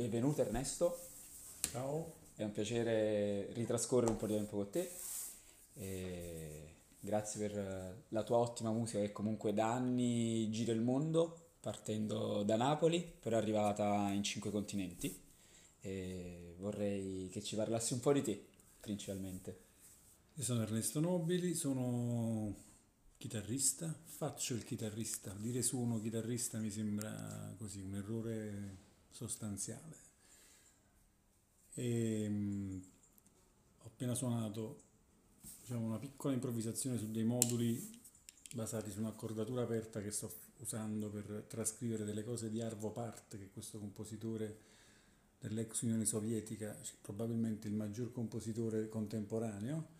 Benvenuto Ernesto, Ciao. è un piacere ritrascorrere un po' di tempo con te. E grazie per la tua ottima musica che comunque da anni gira il mondo, partendo da Napoli, però è arrivata in cinque continenti. E vorrei che ci parlassi un po' di te, principalmente. Io sono Ernesto Nobili, sono chitarrista, faccio il chitarrista, dire suono chitarrista mi sembra così un errore sostanziale. E, mm, ho appena suonato diciamo, una piccola improvvisazione su dei moduli basati su un'accordatura aperta che sto usando per trascrivere delle cose di Arvo Part, che è questo compositore dell'ex Unione Sovietica, probabilmente il maggior compositore contemporaneo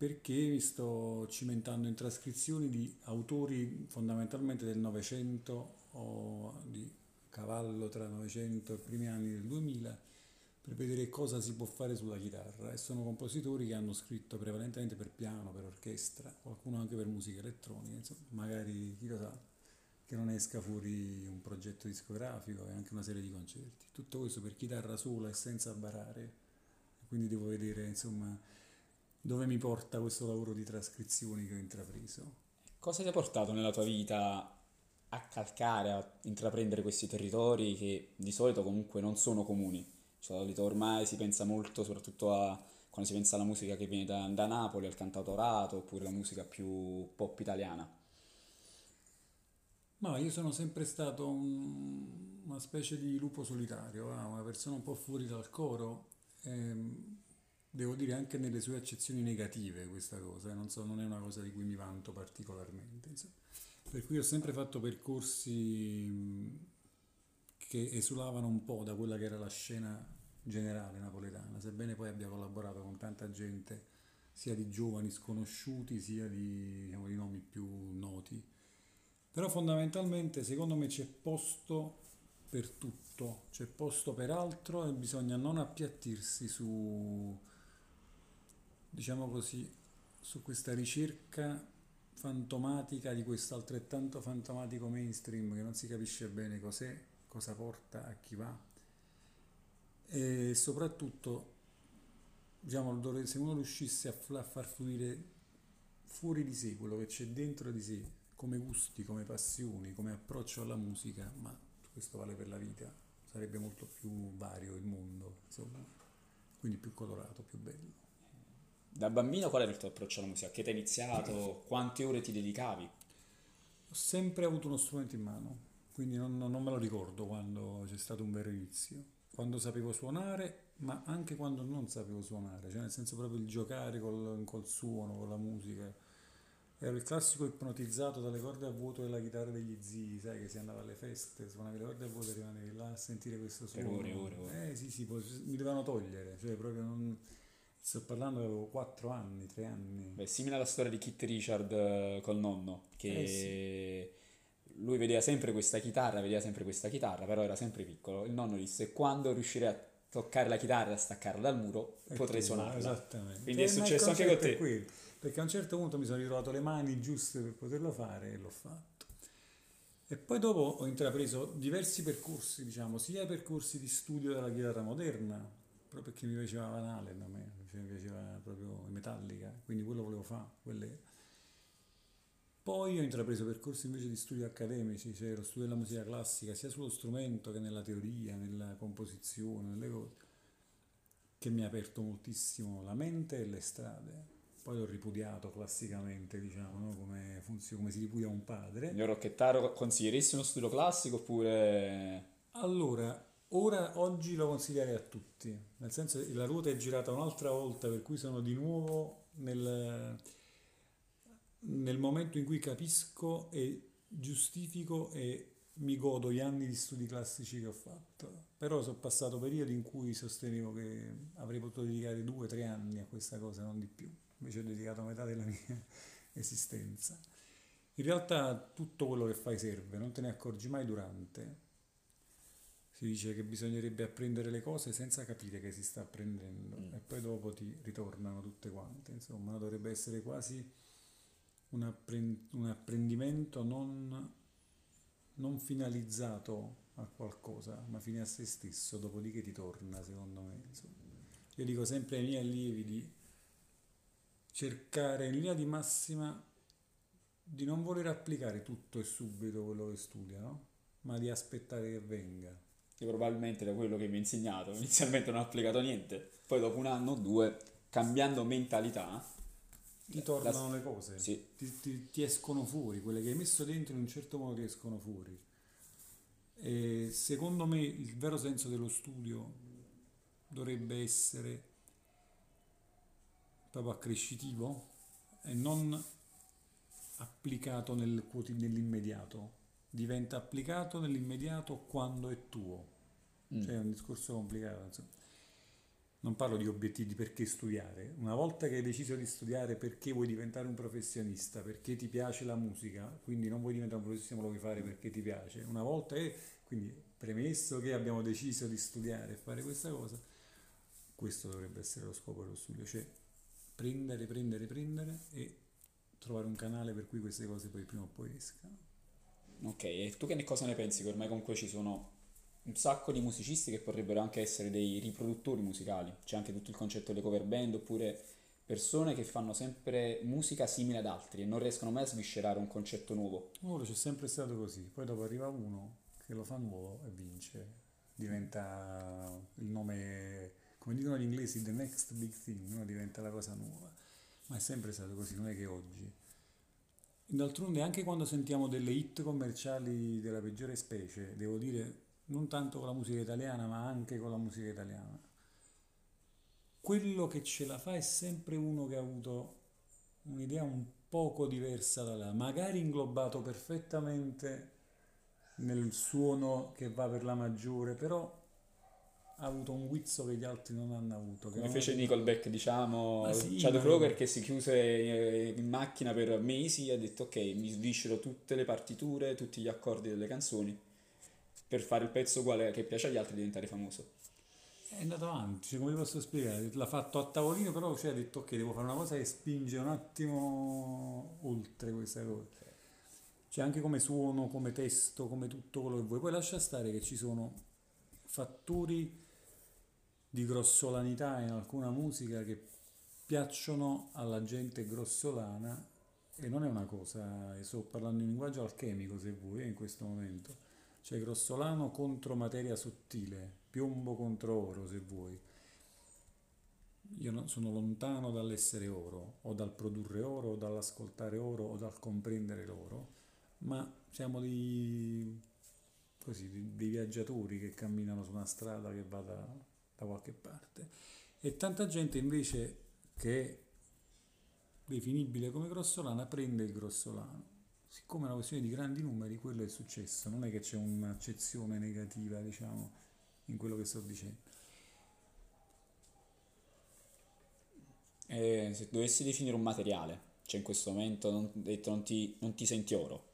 perché mi sto cimentando in trascrizioni di autori fondamentalmente del Novecento o di cavallo tra Novecento e i primi anni del 2000 per vedere cosa si può fare sulla chitarra e sono compositori che hanno scritto prevalentemente per piano, per orchestra, qualcuno anche per musica elettronica, insomma, magari chi lo sa che non esca fuori un progetto discografico e anche una serie di concerti. Tutto questo per chitarra sola e senza barare. Quindi devo vedere, insomma, dove mi porta questo lavoro di trascrizioni che ho intrapreso. Cosa ti ha portato nella tua vita a calcare, a intraprendere questi territori che di solito comunque non sono comuni? Cioè, solito ormai si pensa molto, soprattutto a, quando si pensa alla musica che viene da, da Napoli, al cantautorato, oppure la musica più pop italiana. Ma io sono sempre stato un- una specie di lupo solitario, va, una persona un po' fuori dal coro, ehm, devo dire anche nelle sue accezioni negative questa cosa, eh, non so, non è una cosa di cui mi vanto particolarmente, insomma. Per cui ho sempre fatto percorsi mh, che esulavano un po' da quella che era la scena generale napoletana, sebbene poi abbia collaborato con tanta gente, sia di giovani sconosciuti, sia di, diciamo, di nomi più noti. Però fondamentalmente secondo me c'è posto per tutto, c'è posto per altro e bisogna non appiattirsi su, diciamo così, su questa ricerca fantomatica di questo altrettanto fantomatico mainstream che non si capisce bene cos'è, cosa porta, a chi va e soprattutto, diciamo, se uno riuscisse a far fluire fuori di sé quello che c'è dentro di sé, come gusti, come passioni, come approccio alla musica, ma questo vale per la vita, sarebbe molto più vario il mondo, insomma, quindi più colorato, più bello. Da bambino qual era il tuo approccio alla musica? Che ti hai iniziato? Quante ore ti dedicavi? Ho sempre avuto uno strumento in mano, quindi non, non me lo ricordo quando c'è stato un vero inizio. Quando sapevo suonare, ma anche quando non sapevo suonare, cioè nel senso proprio il giocare col, col suono, con la musica. Ero il classico ipnotizzato dalle corde a vuoto della chitarra degli zii, sai che si andava alle feste, suonavi le corde a vuoto e rimanevi là a sentire questo Per ore suono. ore ore. Eh sì, sì, mi dovevano togliere, cioè proprio non... Sto parlando, avevo 4 anni, 3 anni. Beh, simile alla storia di Kit Richard eh, col nonno, Eh sì. che lui vedeva sempre questa chitarra, vedeva sempre questa chitarra, però era sempre piccolo. Il nonno disse: Quando riuscirei a toccare la chitarra e a staccarla dal muro, È potrei suonarla. Quindi esattamente. è Eh, ma il successo anche con è te. quello, perché a un certo punto mi sono ritrovato le mani giuste per poterlo fare e l'ho fatto. E poi dopo ho intrapreso diversi percorsi, diciamo, sia percorsi di studio della chitarra moderna, proprio perché mi piaceva Van Halen a me, mi piaceva proprio Metallica, quindi quello volevo fare, quelle poi ho intrapreso percorsi invece di studi accademici, cioè lo studio della musica classica, sia sullo strumento che nella teoria, nella composizione, nelle cose, che mi ha aperto moltissimo la mente e le strade. Poi l'ho ripudiato classicamente, diciamo, no? come, funziona, come si ripudia un padre. Signor Rocchettaro, consiglieresti uno studio classico oppure... Allora, ora, oggi lo consiglierei a tutti, nel senso che la ruota è girata un'altra volta, per cui sono di nuovo nel, nel momento in cui capisco e giustifico e mi godo gli anni di studi classici che ho fatto. Però sono passato periodi in cui sostenevo che avrei potuto dedicare due o tre anni a questa cosa, non di più. Invece ho dedicato metà della mia esistenza. In realtà tutto quello che fai serve, non te ne accorgi mai durante. Si dice che bisognerebbe apprendere le cose senza capire che si sta apprendendo Mm. e poi dopo ti ritornano tutte quante. Insomma, dovrebbe essere quasi un, appren- un apprendimento non, non finalizzato a qualcosa, ma fine a se stesso, dopodiché ti torna, secondo me. Insomma. Io dico sempre ai miei allievi di cercare in linea di massima di non voler applicare tutto e subito quello che studiano, ma di aspettare che venga. E probabilmente da quello che mi hai insegnato, inizialmente non ho applicato niente, poi dopo un anno o due, cambiando mentalità, ti tornano la... le cose, sì. ti, ti, ti, escono fuori, quelle che hai messo dentro in un certo modo ti escono fuori. E secondo me il vero senso dello studio dovrebbe essere proprio accrescitivo e non applicato nel, nell'immediato, diventa applicato nell'immediato quando è tuo. Mm. Cioè è un discorso complicato. Insomma non parlo di obiettivi, di perché studiare. Una volta che hai deciso di studiare perché vuoi diventare un professionista, perché ti piace la musica, quindi non vuoi diventare un professionista, ma lo vuoi fare perché ti piace. Una volta che, quindi premesso che abbiamo deciso di studiare e fare questa cosa, questo dovrebbe essere lo scopo dello studio, cioè prendere, prendere, prendere e trovare un canale per cui queste cose poi prima o poi escano. Ok, e tu che cosa ne pensi? Che ormai comunque ci sono un sacco di musicisti che potrebbero anche essere dei riproduttori musicali, c'è anche tutto il concetto delle cover band oppure persone che fanno sempre musica simile ad altri e non riescono mai a sviscerare un concetto nuovo. Ora c'è sempre stato così, poi dopo arriva uno che lo fa nuovo e vince, diventa il nome, come dicono gli inglesi, the next big thing, no? diventa la cosa nuova, ma è sempre stato così, non è che oggi. D'altronde anche quando sentiamo delle hit commerciali della peggiore specie, devo dire non tanto con la musica italiana, ma anche con la musica italiana. Quello che ce la fa è sempre uno che ha avuto un'idea un poco diversa da là, magari inglobato perfettamente nel suono che va per la maggiore, però ha avuto un guizzo che gli altri non hanno avuto. Come fece Nickelback, diciamo, sì, Chad ma... Kroger che si chiuse eh, in macchina per mesi e ha detto ok, mi sviscero tutte le partiture, tutti gli accordi delle canzoni per fare il pezzo uguale che piace agli altri e diventare famoso. È andato avanti, cioè, come vi posso spiegare? L'ha fatto a tavolino, però cioè, ha detto ok, devo fare una cosa che spinge un attimo oltre questa cosa. Cioè anche come suono, come testo, come tutto quello che vuoi. Poi lascia stare che ci sono fattori di grossolanità in alcuna musica che piacciono alla gente grossolana e non è una cosa, sto parlando in linguaggio alchemico se vuoi in questo momento cioè grossolano contro materia sottile, piombo contro oro se vuoi. Io sono lontano dall'essere oro, o dal produrre oro, o dall'ascoltare oro, o dal comprendere l'oro, ma siamo dei, così, dei viaggiatori che camminano su una strada che va da, da qualche parte. E tanta gente invece che è definibile come grossolana prende il grossolano siccome è una questione di grandi numeri, quello è successo, non è che c'è un'accezione negativa, diciamo, in quello che sto dicendo. Eh, se dovessi definire un materiale, cioè in questo momento non, detto, non, ti, non ti senti oro,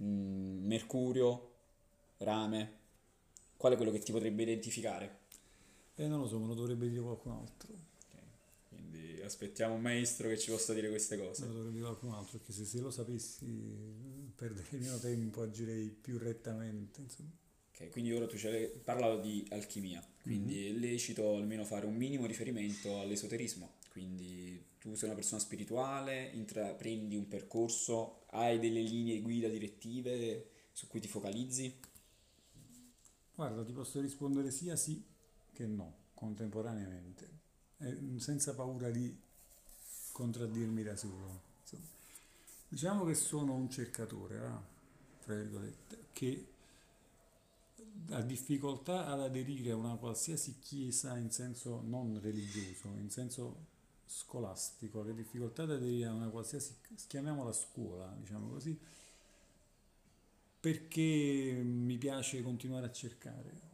mm, mercurio, rame, qual è quello che ti potrebbe identificare? Eh, non lo so, me lo dovrebbe dire qualcun altro aspettiamo un maestro che ci possa dire queste cose. Lo dovrebbe qualcun altro, perché se, se lo sapessi perderei meno tempo, agirei più rettamente. Insomma. Ok, quindi ora tu parlavo di alchimia, quindi mm-hmm. è lecito almeno fare un minimo riferimento all'esoterismo. Quindi tu sei una persona spirituale, intraprendi un percorso, hai delle linee guida direttive su cui ti focalizzi? Guarda, ti posso rispondere sia sì che no, contemporaneamente senza paura di contraddirmi da solo. Insomma. Diciamo che sono un cercatore, eh? che ha difficoltà ad aderire a una qualsiasi chiesa in senso non religioso, in senso scolastico, ha difficoltà ad aderire a una qualsiasi, chiamiamola scuola, diciamo così, perché mi piace continuare a cercare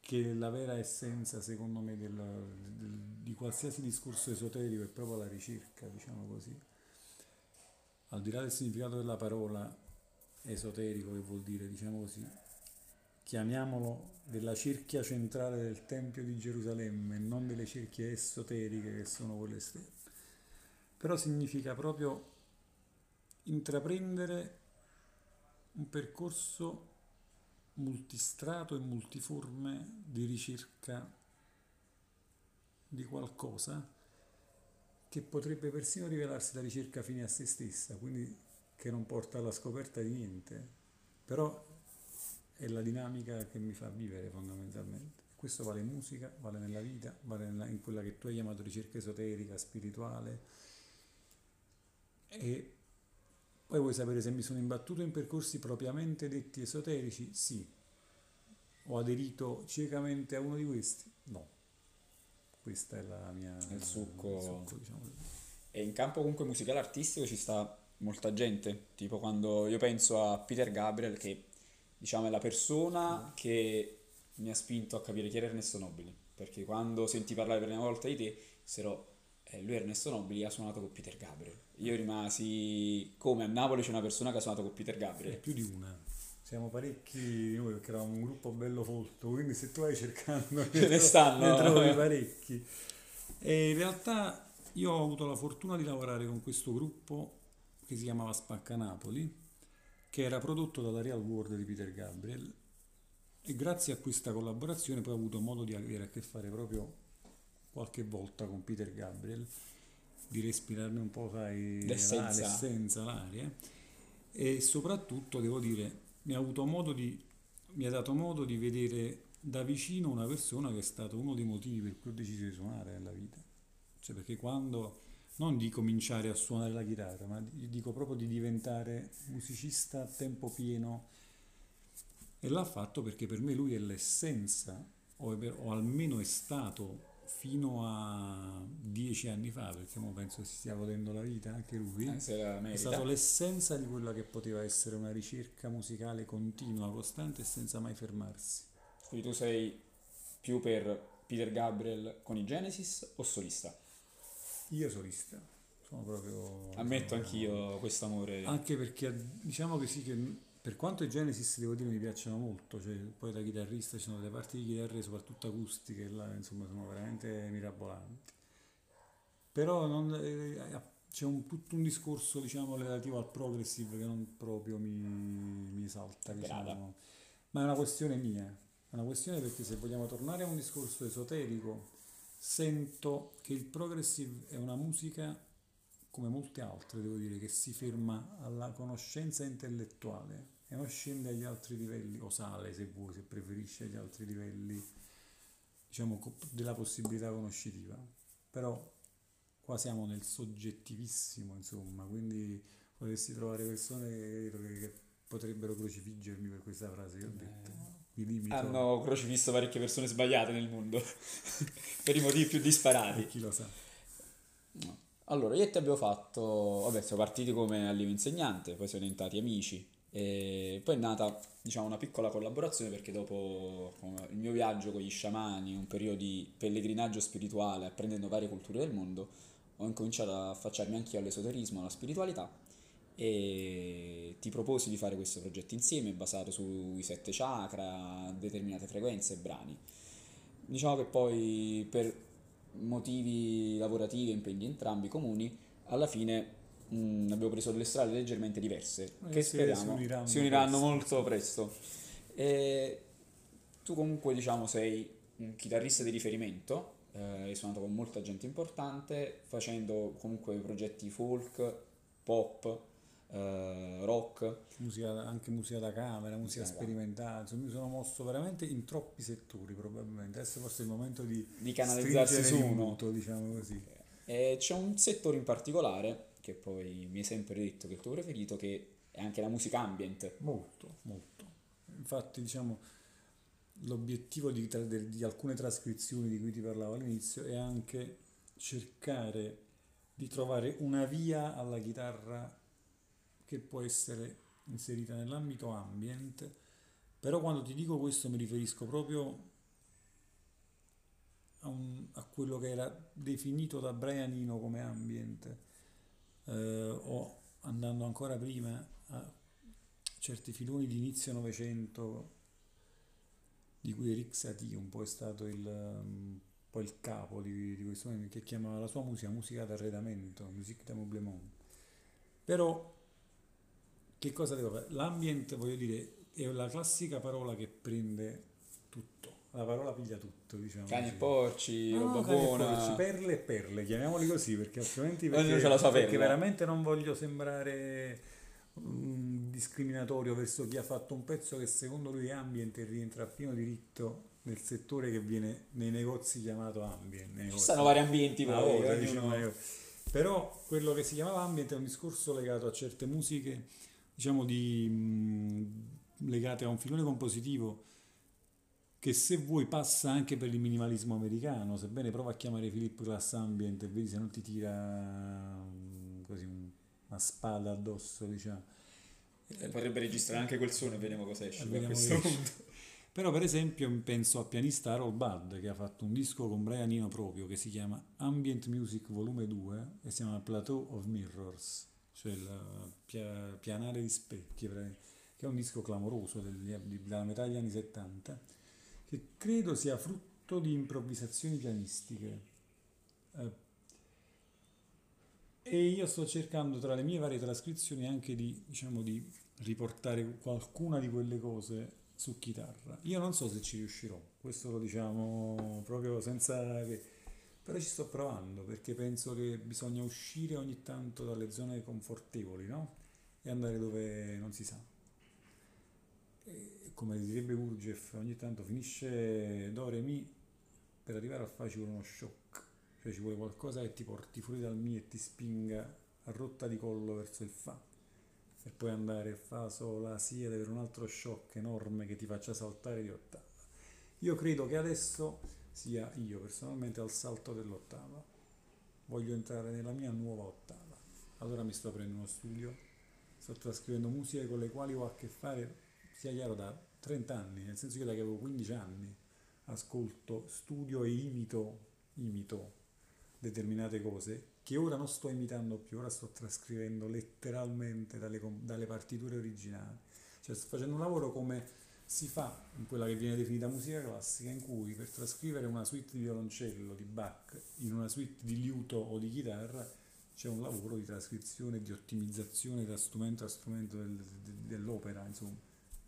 che la vera essenza, secondo me, del, del, di qualsiasi discorso esoterico è proprio la ricerca, diciamo così. Al di là del significato della parola esoterico, che vuol dire, diciamo così, chiamiamolo della cerchia centrale del Tempio di Gerusalemme non delle cerchie esoteriche che sono quelle esterne. Però significa proprio intraprendere un percorso multistrato e multiforme di ricerca di qualcosa che potrebbe persino rivelarsi la ricerca fine a se stessa, quindi che non porta alla scoperta di niente, però è la dinamica che mi fa vivere fondamentalmente. Questo vale in musica, vale nella vita, vale in quella che tu hai chiamato ricerca esoterica, spirituale. E poi vuoi sapere se mi sono imbattuto in percorsi propriamente detti esoterici? Sì. Ho aderito ciecamente a uno di questi? No. Questa è la mia... Il succo. Il succo diciamo. E in campo comunque musicale artistico ci sta molta gente, tipo quando io penso a Peter Gabriel che diciamo è la persona mm. che mi ha spinto a capire chi era Ernesto Nobili, perché quando sentì parlare per la prima volta di te, dissero eh, lui Ernesto Nobili ha suonato con Peter Gabriel. Io rimasi come a Napoli c'è una persona che ha suonato con Peter Gabriel. È più di una. Siamo parecchi noi perché eravamo un gruppo bello folto, quindi se tu vai cercando ce ne stanno, ne trovi parecchi. E in realtà io ho avuto la fortuna di lavorare con questo gruppo che si chiamava Spacca Napoli, che era prodotto dalla Real World di Peter Gabriel e grazie a questa collaborazione poi ho avuto modo di avere a che fare proprio qualche volta con Peter Gabriel, di respirarne un po', sai, l'essenza, l'essenza l'aria. E soprattutto devo dire mi ha avuto modo di mi ha dato modo di vedere da vicino una persona che è stato uno dei motivi per cui ho deciso di suonare nella vita. Cioè perché quando non di cominciare a suonare la chitarra, ma dico proprio di diventare musicista a tempo pieno. E l'ha fatto perché per me lui è l'essenza, o, è, o almeno è stato fino a dieci anni fa, perché ora penso si stia godendo la vita anche lui, eh, è stato l'essenza di quella che poteva essere una ricerca musicale continua, costante e senza mai fermarsi. Quindi tu sei più per Peter Gabriel con i Genesis o solista? Io solista, sono proprio... Ammetto anch'io questo amore. Anche perché diciamo che sì che per quanto i Genesis devo dire mi piacciono molto, cioè, poi da chitarrista ci sono delle parti di chitarre soprattutto acustiche là, insomma sono veramente mirabolanti. Però non, eh, c'è un, tutto un discorso diciamo relativo al progressive che non proprio mi, mi salta, diciamo. ma è una questione mia, è una questione perché se vogliamo tornare a un discorso esoterico, sento che il progressive è una musica come molte altre, devo dire, che si ferma alla conoscenza intellettuale e non scende agli altri livelli, o sale se vuoi, se preferisci agli altri livelli, diciamo, della possibilità conoscitiva. Però qua siamo nel soggettivissimo, insomma, quindi potresti trovare persone che, che potrebbero crocifiggermi per questa frase che ho detto. Eh, hanno crocifisso parecchie persone sbagliate nel mondo, per i motivi più disparati. E chi lo sa. No. Allora, io e te abbiamo fatto, vabbè, siamo partiti come allievo insegnante, poi siamo diventati amici e poi è nata, diciamo, una piccola collaborazione perché dopo il mio viaggio con gli sciamani, un periodo di pellegrinaggio spirituale, apprendendo varie culture del mondo, ho incominciato a affacciarmi anch'io all'esoterismo, alla spiritualità e ti proposi di fare questo progetto insieme basato sui sette chakra, determinate frequenze e brani. Diciamo che poi per motivi lavorativi e impegni entrambi comuni, alla fine mh, mm, abbiamo preso delle strade leggermente diverse eh che sì, speriamo si uniranno, si uniranno molto presto. E tu comunque diciamo sei un chitarrista di riferimento, eh, hai suonato con molta gente importante, facendo comunque progetti folk, pop, uh, rock. Musica, anche musica da camera, musica, musica sperimentale, insomma mi sono mosso veramente in troppi settori probabilmente, adesso forse è il momento di, di canalizzarsi su uno, muto, diciamo così. E c'è un settore in particolare, che poi mi hai sempre detto che è il tuo preferito, che è anche la musica ambient. Molto, molto. Infatti diciamo l'obiettivo di, di alcune trascrizioni di cui ti parlavo all'inizio è anche cercare di trovare una via alla chitarra che può essere inserita nell'ambito ambient, però quando ti dico questo mi riferisco proprio a, un, a quello che era definito da Brian Eno come ambient, eh, o andando ancora prima a certi filoni di inizio Novecento di cui Eric Satie un po' è stato il, um, il capo di, di questo che chiamava la sua musica musica d'arredamento, musique d'ameublement. Però che cosa devo fare? L'ambient, voglio dire, è la classica parola che prende tutto, la parola piglia tutto, diciamo. Cani e porci, No, roba cani e buona. porci, perle e perle, chiamiamoli così perché altrimenti perché, c'ha la sua perché veramente non voglio sembrare mm, discriminatorio verso chi ha fatto un pezzo che secondo lui è ambient e rientra a pieno diritto nel settore che viene nei negozi chiamato ambient. nei Ci negozi. stanno vari ambienti volta, ognuno- diciamo, io. Però quello che si chiamava ambient è un discorso legato a certe musiche, diciamo, di, mh, legate a un filone compositivo che se vuoi passa anche per il minimalismo americano, sebbene prova a chiamare Philip Glass Ambient e vedi se non ti tira così un- una spada addosso, diciamo. Eh, Potrebbe registrare anche quel suono e vediamo cosa esce Eh, a vediamo questo esce. punto. Però per esempio penso al pianista Harold Budd che ha fatto un disco con Brian Eno proprio che si chiama Ambient Music Volume 2 e si chiama Plateau of Mirrors, cioè il pia- pianare di specchi, che è un disco clamoroso degli- della metà degli anni 70 che credo sia frutto di improvvisazioni pianistiche. Eh, e io sto cercando tra le mie varie trascrizioni anche di, diciamo, di riportare qualcuna di quelle cose su chitarra. Io non so se ci riuscirò, questo lo diciamo proprio senza che... Però ci sto provando perché penso che bisogna uscire ogni tanto dalle zone confortevoli, no? E andare dove non si sa. E come direbbe Gurdjieff, ogni tanto finisce do re mi, per arrivare al fa ci vuole uno shock, cioè ci vuole qualcosa che ti porti fuori dal mi e ti spinga a rotta di collo verso il fa e poi andare fa sol la si ed avere un altro shock enorme che ti faccia saltare di ottava. Io credo che adesso sia io personalmente al salto dell'ottava. Voglio entrare nella mia nuova ottava. Allora mi sto aprendo uno studio, sto trascrivendo musiche con le quali ho a che fare, sia chiaro, da 30 anni, nel senso che da che avevo 15 anni ascolto, studio e imito, imito determinate cose che ora non sto imitando più, ora sto trascrivendo letteralmente dalle, dalle partiture originali. Cioè sto facendo un lavoro come si fa in quella che viene definita musica classica, in cui per trascrivere una suite di violoncello di Bach in una suite di liuto o di chitarra c'è un lavoro di trascrizione e di ottimizzazione da strumento a strumento del- de- dell'opera, insomma.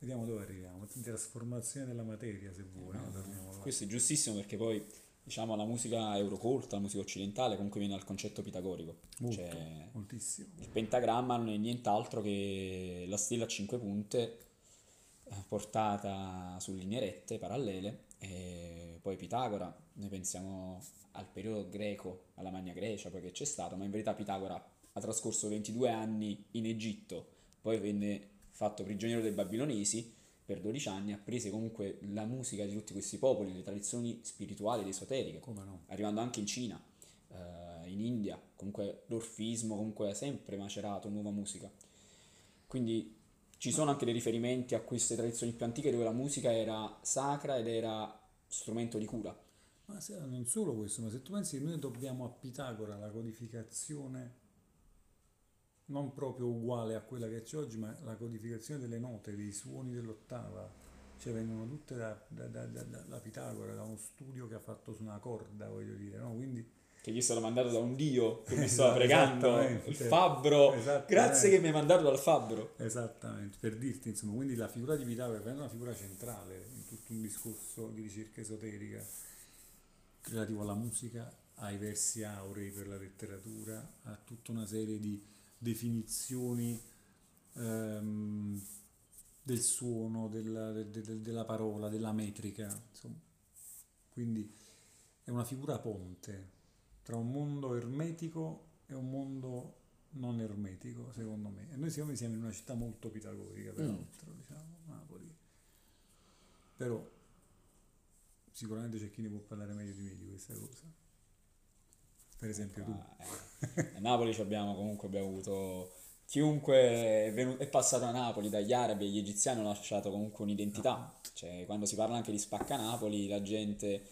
Vediamo dove arriviamo, di trasformazione della materia se vuoi. no? Là. Questo è giustissimo perché poi diciamo la musica eurocolta, la musica occidentale comunque viene dal concetto pitagorico. Molto, Cioè, moltissimo. il pentagramma non è nient'altro che la stella a cinque punte eh, portata su linee rette, parallele, e poi Pitagora, noi pensiamo al periodo greco, alla Magna Grecia, poi che c'è stato, ma in verità Pitagora ha trascorso 22 anni in Egitto, poi venne fatto prigioniero dei babilonesi per 12 anni, apprese comunque la musica di tutti questi popoli, le tradizioni spirituali ed esoteriche Come no? arrivando anche in Cina, eh, in India, comunque l'orfismo comunque ha sempre macerato nuova musica. Quindi ci sono anche dei riferimenti a queste tradizioni più antiche dove la musica era sacra ed era strumento di cura. Ma se- non solo questo, ma se tu pensi che noi dobbiamo a Pitagora la codificazione non proprio uguale a quella che c'è oggi, ma la codificazione delle note, dei suoni dell'ottava, cioè vengono tutte da, da- da- da- Pitagora, da uno studio che ha fatto su una corda, voglio dire, no? Quindi Che gli è stato mandato da un dio che mi stava pregando, il fabbro. Grazie che mi hai mandato dal fabbro. Esattamente, per dirti, insomma, quindi la figura di Pitagora è una figura centrale in tutto un discorso di ricerca esoterica relativo alla musica, ai versi aurei per la letteratura, a tutta una serie di definizioni ehm, del suono, della, de- de- della parola, della metrica, insomma. Quindi è una figura ponte tra un mondo ermetico e un mondo non ermetico, secondo me. E noi siccome siamo in una città molto pitagorica, peraltro, diciamo, Napoli. Però sicuramente c'è chi ne può parlare meglio di me di questa cosa. Per esempio tu. Ma, eh, a Napoli ci abbiamo comunque abbiamo avuto chiunque è, venu- è passato a Napoli dagli arabi agli egiziani ha lasciato comunque un'identità cioè quando si parla anche di spacca Napoli la gente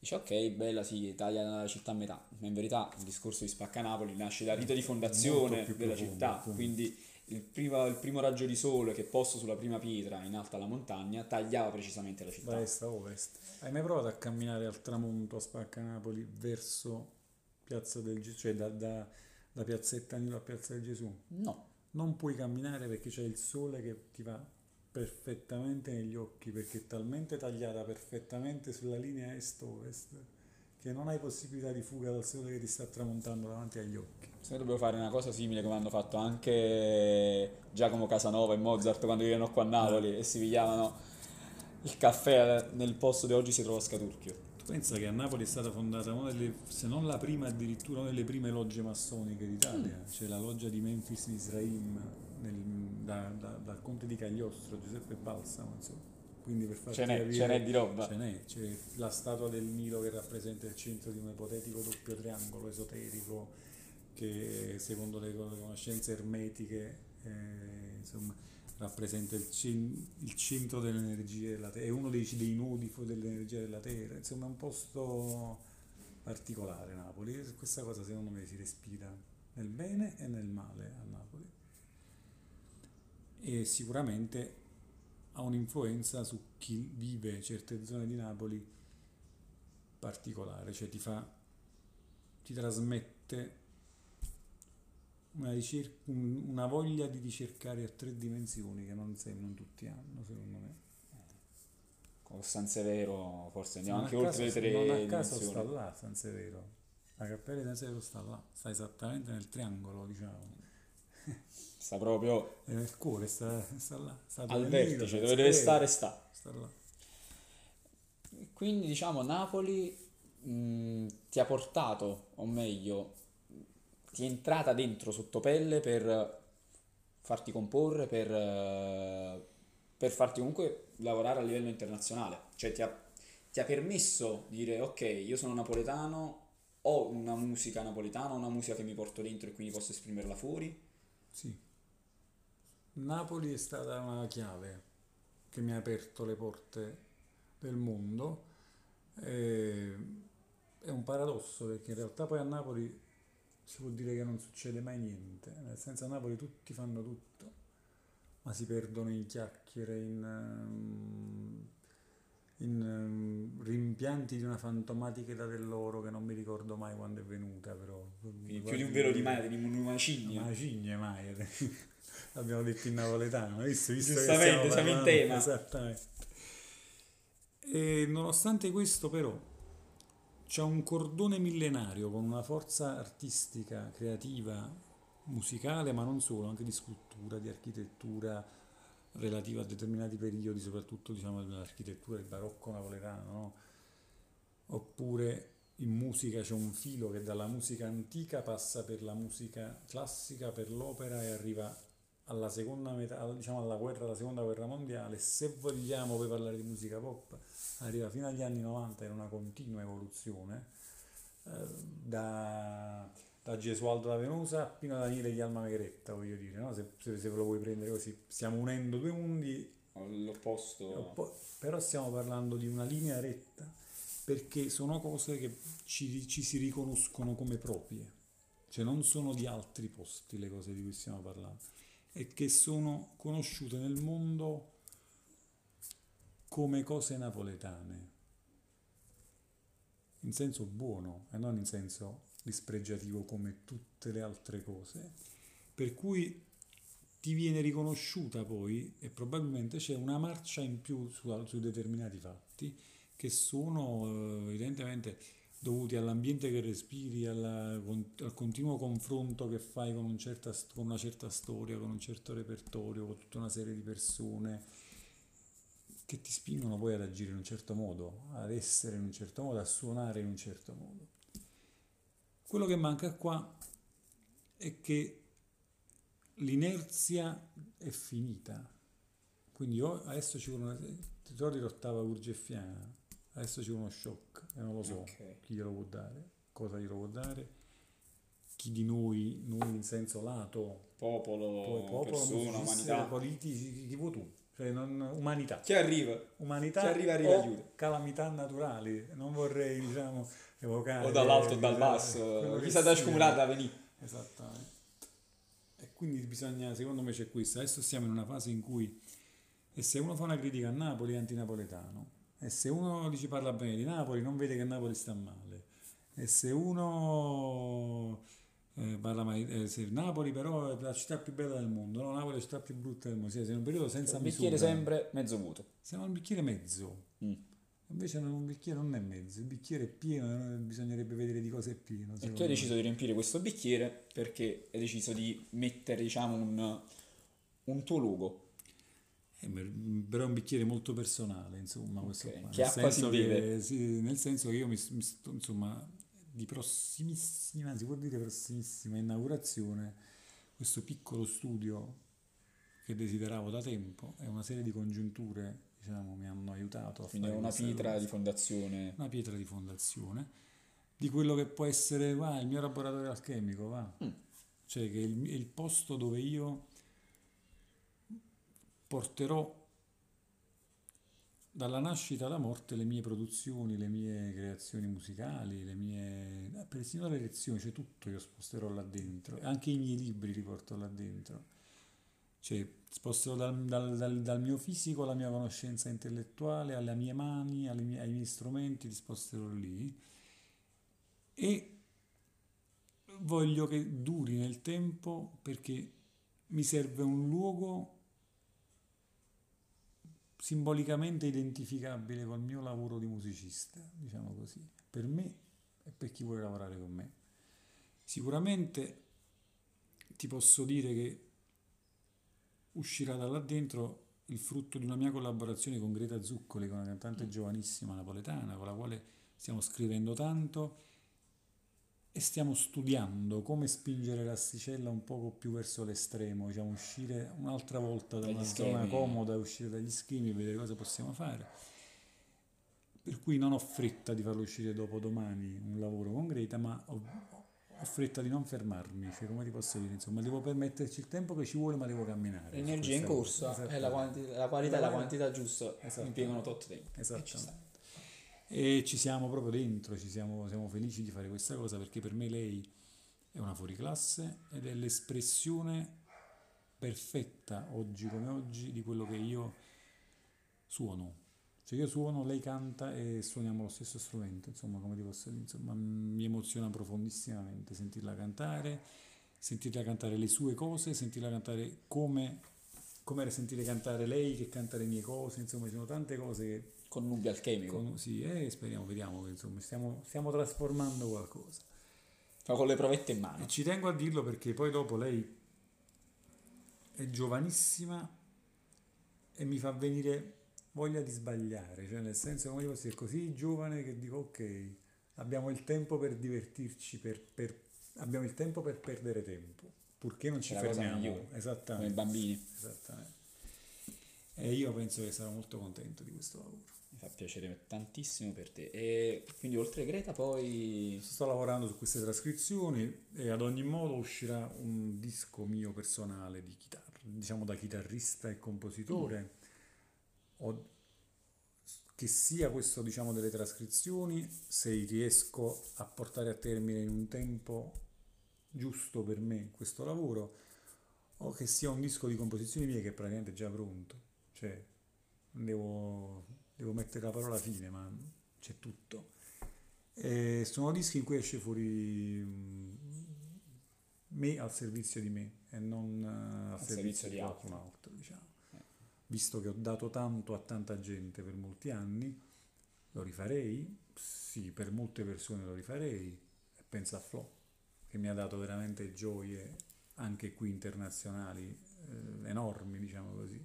dice ok bella sì taglia la città a metà ma in verità il discorso di spacca Napoli nasce dal rito di fondazione della profondo, città appunto. quindi il primo, il primo raggio di sole che posto sulla prima pietra in alto alla montagna tagliava precisamente la città Da est a ovest. Hai mai provato a camminare al tramonto a Spaccanapoli verso Piazza del Gesù, cioè da, da, da Piazzetta Nilo a Piazza del Gesù? no Non puoi camminare perché c'è il sole che ti va perfettamente negli occhi perché è talmente tagliata perfettamente sulla linea est-ovest che non hai possibilità di fuga dal sole che ti sta tramontando davanti agli occhi. Se dobbiamo fare una cosa simile come hanno fatto anche Giacomo Casanova e Mozart quando vivevano qua a Napoli e si pigliavano il caffè nel posto di oggi si trova a Scaturchio. Tu pensa che a Napoli è stata fondata una delle, se non la prima, addirittura una delle prime logge massoniche d'Italia, mm. c'è la loggia di Memphis Israim nel, da, da, dal conte di Cagliostro, Giuseppe Balsamo, insomma. Quindi per farti ce n'è, capire, ce n'è di roba. Ce n'è, c'è la statua del Nilo che rappresenta il centro di un ipotetico doppio triangolo esoterico che secondo le conoscenze ermetiche eh, insomma, rappresenta il, cin- il, centro dell'energia della Terra, è uno dei, dei nodi dell'energia della Terra, insomma è un posto particolare Napoli, questa cosa secondo me si respira nel bene e nel male a Napoli e sicuramente ha un'influenza su chi vive certe zone di Napoli particolare, cioè ti fa, ti trasmette una, ricerca, una voglia di ricercare a tre dimensioni che non, non tutti hanno, secondo me. Con San Severo forse andiamo anche oltre le tre non a caso dimensioni. sta là San Severo. La cappella di San Severo sta là, sta esattamente nel triangolo, diciamo. Sta proprio nel cuore, sta, sta là. Sta al vertice, dove deve stare sta. Sta là. Quindi diciamo Napoli mh, ti ha portato, o meglio, ti è entrata dentro sotto pelle per farti comporre, per, per farti comunque lavorare a livello internazionale. Cioè ti ha, ti ha permesso di dire ok, io sono napoletano, ho una musica napoletana, una musica che mi porto dentro e quindi posso esprimerla fuori. Sì. Napoli è stata una chiave che mi ha aperto le porte del mondo. E è un paradosso perché in realtà poi a Napoli si può dire che non succede mai niente, nel senso a Napoli tutti fanno tutto, ma si perdono in chiacchiere, in, ehm, in um, rimpianti di una fantomatica età dell'oro che non mi ricordo mai quando è venuta, però... Quindi più di un velo di mai, di un macigno. Macigno mai, abbiamo detto in napoletano, visto, visto Giustamente, siamo in tema. Esattamente. E nonostante questo però c'è un cordone millenario con una forza artistica, creativa, musicale, ma non solo, anche di scultura, di architettura relativa a determinati periodi, soprattutto diciamo dell'architettura del barocco napoletano, no? oppure in musica c'è un filo che dalla musica antica passa per la musica classica, per l'opera e arriva alla seconda metà, diciamo alla guerra, alla seconda guerra mondiale, se vogliamo poi parlare di musica pop, arriva fino agli anni 90 in una continua evoluzione, eh, da, da, Gesualdo da Venusa fino a Daniele di Alma Megretta, voglio dire, no? se, se, se, ve lo vuoi prendere così, stiamo unendo due mondi. All'opposto. Però stiamo parlando di una linea retta, perché sono cose che ci, ci si riconoscono come proprie, cioè non sono di altri posti le cose di cui stiamo parlando e che sono conosciute nel mondo come cose napoletane, in senso buono e non in senso dispregiativo come tutte le altre cose, per cui ti viene riconosciuta poi e probabilmente c'è una marcia in più su, su determinati fatti che sono eh, evidentemente dovuti all'ambiente che respiri, alla, al continuo confronto che fai con, un certa, con, una certa storia, con un certo repertorio, con tutta una serie di persone che ti spingono poi ad agire in un certo modo, ad essere in un certo modo, a suonare in un certo modo. Quello che manca qua è che l'inerzia è finita. Quindi io adesso ci vuole una... Ti ricordi l'ottava urgeffiana? Adesso c'è uno shock e non lo so okay. chi glielo può dare, cosa glielo può dare, chi di noi, noi in senso lato, popolo, popolo persona, umanità, politici, chi vuoi tu? Cioè non, umanità. Chi arriva? Umanità chi arriva, arriva aiuta. calamità naturali. Non vorrei, diciamo, evocare... O dall'alto o dal basso, chi sta da scumulata venì. Esattamente. E quindi bisogna, secondo me c'è questo. Adesso siamo in una fase in cui, e se uno fa una critica a Napoli è antinapoletano, e se uno dice parla bene di Napoli, non vede che Napoli sta male. E se uno eh, parla mai, eh, sì, Napoli però è la città più bella del mondo, no? Napoli è la città più brutta del mondo, sì, siamo in un periodo senza Un bicchiere misura. sempre mezzo vuoto. Siamo al bicchiere mezzo, Mm. invece non- un bicchiere non è mezzo, il bicchiere è pieno, eh, bisognerebbe vedere di cosa è pieno. E tu hai deciso di riempire questo bicchiere perché hai deciso di mettere, diciamo, un, un tuo logo. Eh, però è un bicchiere molto personale, insomma, questo Ok. qua. Che Nel acqua si senso che- beve? sì, nel senso che io mi, mi sto, insomma, di prossimissima, si può dire prossimissima inaugurazione, questo piccolo studio che desideravo da tempo e una serie di congiunture, diciamo, mi hanno aiutato a Quindi è fare una pietra di fondazione. una pietra di fondazione di quello che può essere va, il mio laboratorio alchemico, va. Mm. Cioè che è il, il posto dove io porterò dalla nascita alla morte le mie produzioni, le mie creazioni musicali, le mie... eh, persino le lezioni, cioè tutto io sposterò là dentro, anche i miei libri li porto là dentro. Cioè, sposterò dal, dal- dal- dal mio fisico alla mia conoscenza intellettuale, alle mie mani, alle mie- ai miei strumenti, li sposterò lì. E voglio che duri nel tempo perché mi serve un luogo simbolicamente identificabile col mio lavoro di musicista, diciamo così, per me e per chi vuole lavorare con me. Sicuramente ti posso dire che uscirà da là dentro il frutto di una mia collaborazione con Greta Zuccoli, che è una cantante giovanissima napoletana, con la quale stiamo scrivendo tanto e stiamo studiando come spingere l'asticella un poco più verso l'estremo, diciamo uscire un'altra volta da una zona comoda, uscire dagli schemi vedere cosa possiamo fare. Per cui non ho fretta di farlo uscire dopo domani un lavoro con Greta, ma ho, ho fretta di non fermarmi, cioè come ti posso dire, insomma, devo permetterci il tempo che ci vuole, ma devo camminare. L'energia in questa cosa. corsa e la, quanti- la qualità e la quantità giusta Esatto. impiegano tot tempo. E. Esattamente. E ci siamo proprio dentro, siamo, siamo felici di fare questa cosa perché per me lei è una fuoriclasse ed è l'espressione perfetta oggi come oggi di quello che io suono. Cioè io suono, lei canta e suoniamo lo stesso strumento, insomma, come ti posso dire, insomma, mi emoziona profondissimamente sentirla cantare, sentirla cantare le sue cose, sentirla cantare come, come sentire cantare lei che canta le mie cose, insomma, ci sono tante cose che Connubio alchemico. con- sì, e speriamo, vediamo che insomma stiamo, stiamo trasformando qualcosa. Fa con le provette in mano. E ci tengo a dirlo perché poi dopo lei è giovanissima e mi fa venire voglia di sbagliare, cioè nel senso come dire, è così giovane che dico ok, abbiamo il tempo per divertirci, per, per- abbiamo il tempo per perdere tempo, purché non ci la fermiamo. migliore. Come i Esattamente, bambini. esattamente. E io penso che sarò molto contento di questo lavoro. Fa piacere tantissimo per te. E quindi oltre Greta poi... Sto lavorando su queste trascrizioni e ad ogni modo uscirà un disco mio personale di chitarra, diciamo da chitarrista e compositore. Ho- che sia questo, diciamo, delle trascrizioni, se riesco a portare a termine in un tempo giusto per me questo lavoro, o che sia un disco di composizioni mie che è praticamente già pronto. Cioè, devo, devo mettere la parola fine, ma c'è tutto. E sono dischi in cui esce fuori mm, me al servizio di me e non eh, al, servizio, servizio di qualcun altro, diciamo. Visto che ho dato tanto a tanta gente per molti anni, lo rifarei? Sì, per molte persone lo rifarei. Penso a Flo, che mi ha dato veramente gioie anche qui internazionali eh, enormi, diciamo così.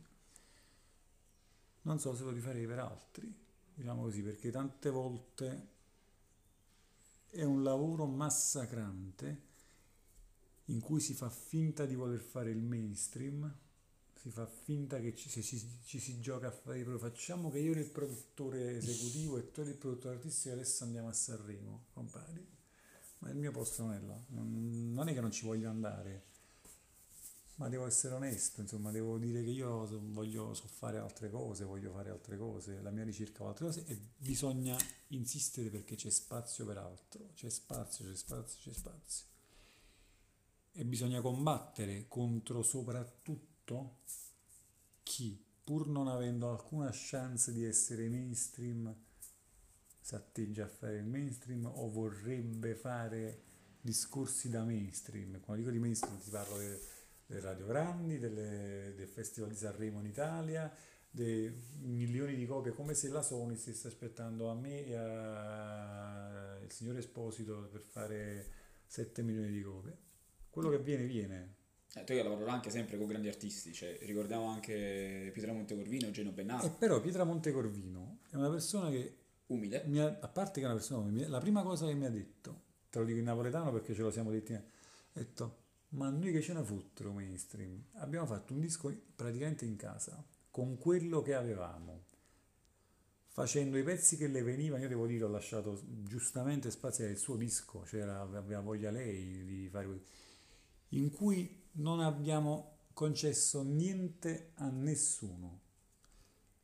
Non so se lo rifarei per altri, diciamo così, perché tante volte è un lavoro massacrante in cui si fa finta di voler fare il mainstream, si fa finta che ci, ci, ci si gioca a fare facciamo che io ero il produttore esecutivo e tu eri il produttore artistico e adesso andiamo a Sanremo, compari. Ma il mio posto non è là, non è che non ci voglio andare, ma devo essere onesto, insomma, devo dire che io so- voglio so fare altre cose, voglio fare altre cose, la mia ricerca va altre cose e bisogna insistere perché c'è spazio per altro, c'è spazio, c'è spazio, c'è spazio. E bisogna combattere contro soprattutto chi, pur non avendo alcuna chance di essere mainstream, si atteggia a fare il mainstream o vorrebbe fare discorsi da mainstream. Quando dico di mainstream ti parlo delle, delle radio grandi, delle, del Festival di Sanremo in Italia, dei milioni di copie, come se la Sony stesse aspettando a me e al signor Esposito per fare 7 milioni di copie. Quello che viene, viene. Eh, tu hai lavorato anche sempre con grandi artisti, cioè ricordiamo anche Pietra Montecorvino, Geno Bennato. E però Pietra Montecorvino è una persona che, Umile. mi ha- a parte che è una persona umile, la prima cosa che mi ha detto, te lo dico in napoletano perché ce lo siamo detti, ha detto, ma noi che ce ne fottero mainstream, abbiamo fatto un disco praticamente in casa, con quello che avevamo, facendo i pezzi che le venivano, io devo dire, ho lasciato giustamente spaziare il suo disco, c'era, aveva voglia lei di fare, in cui non abbiamo concesso niente a nessuno.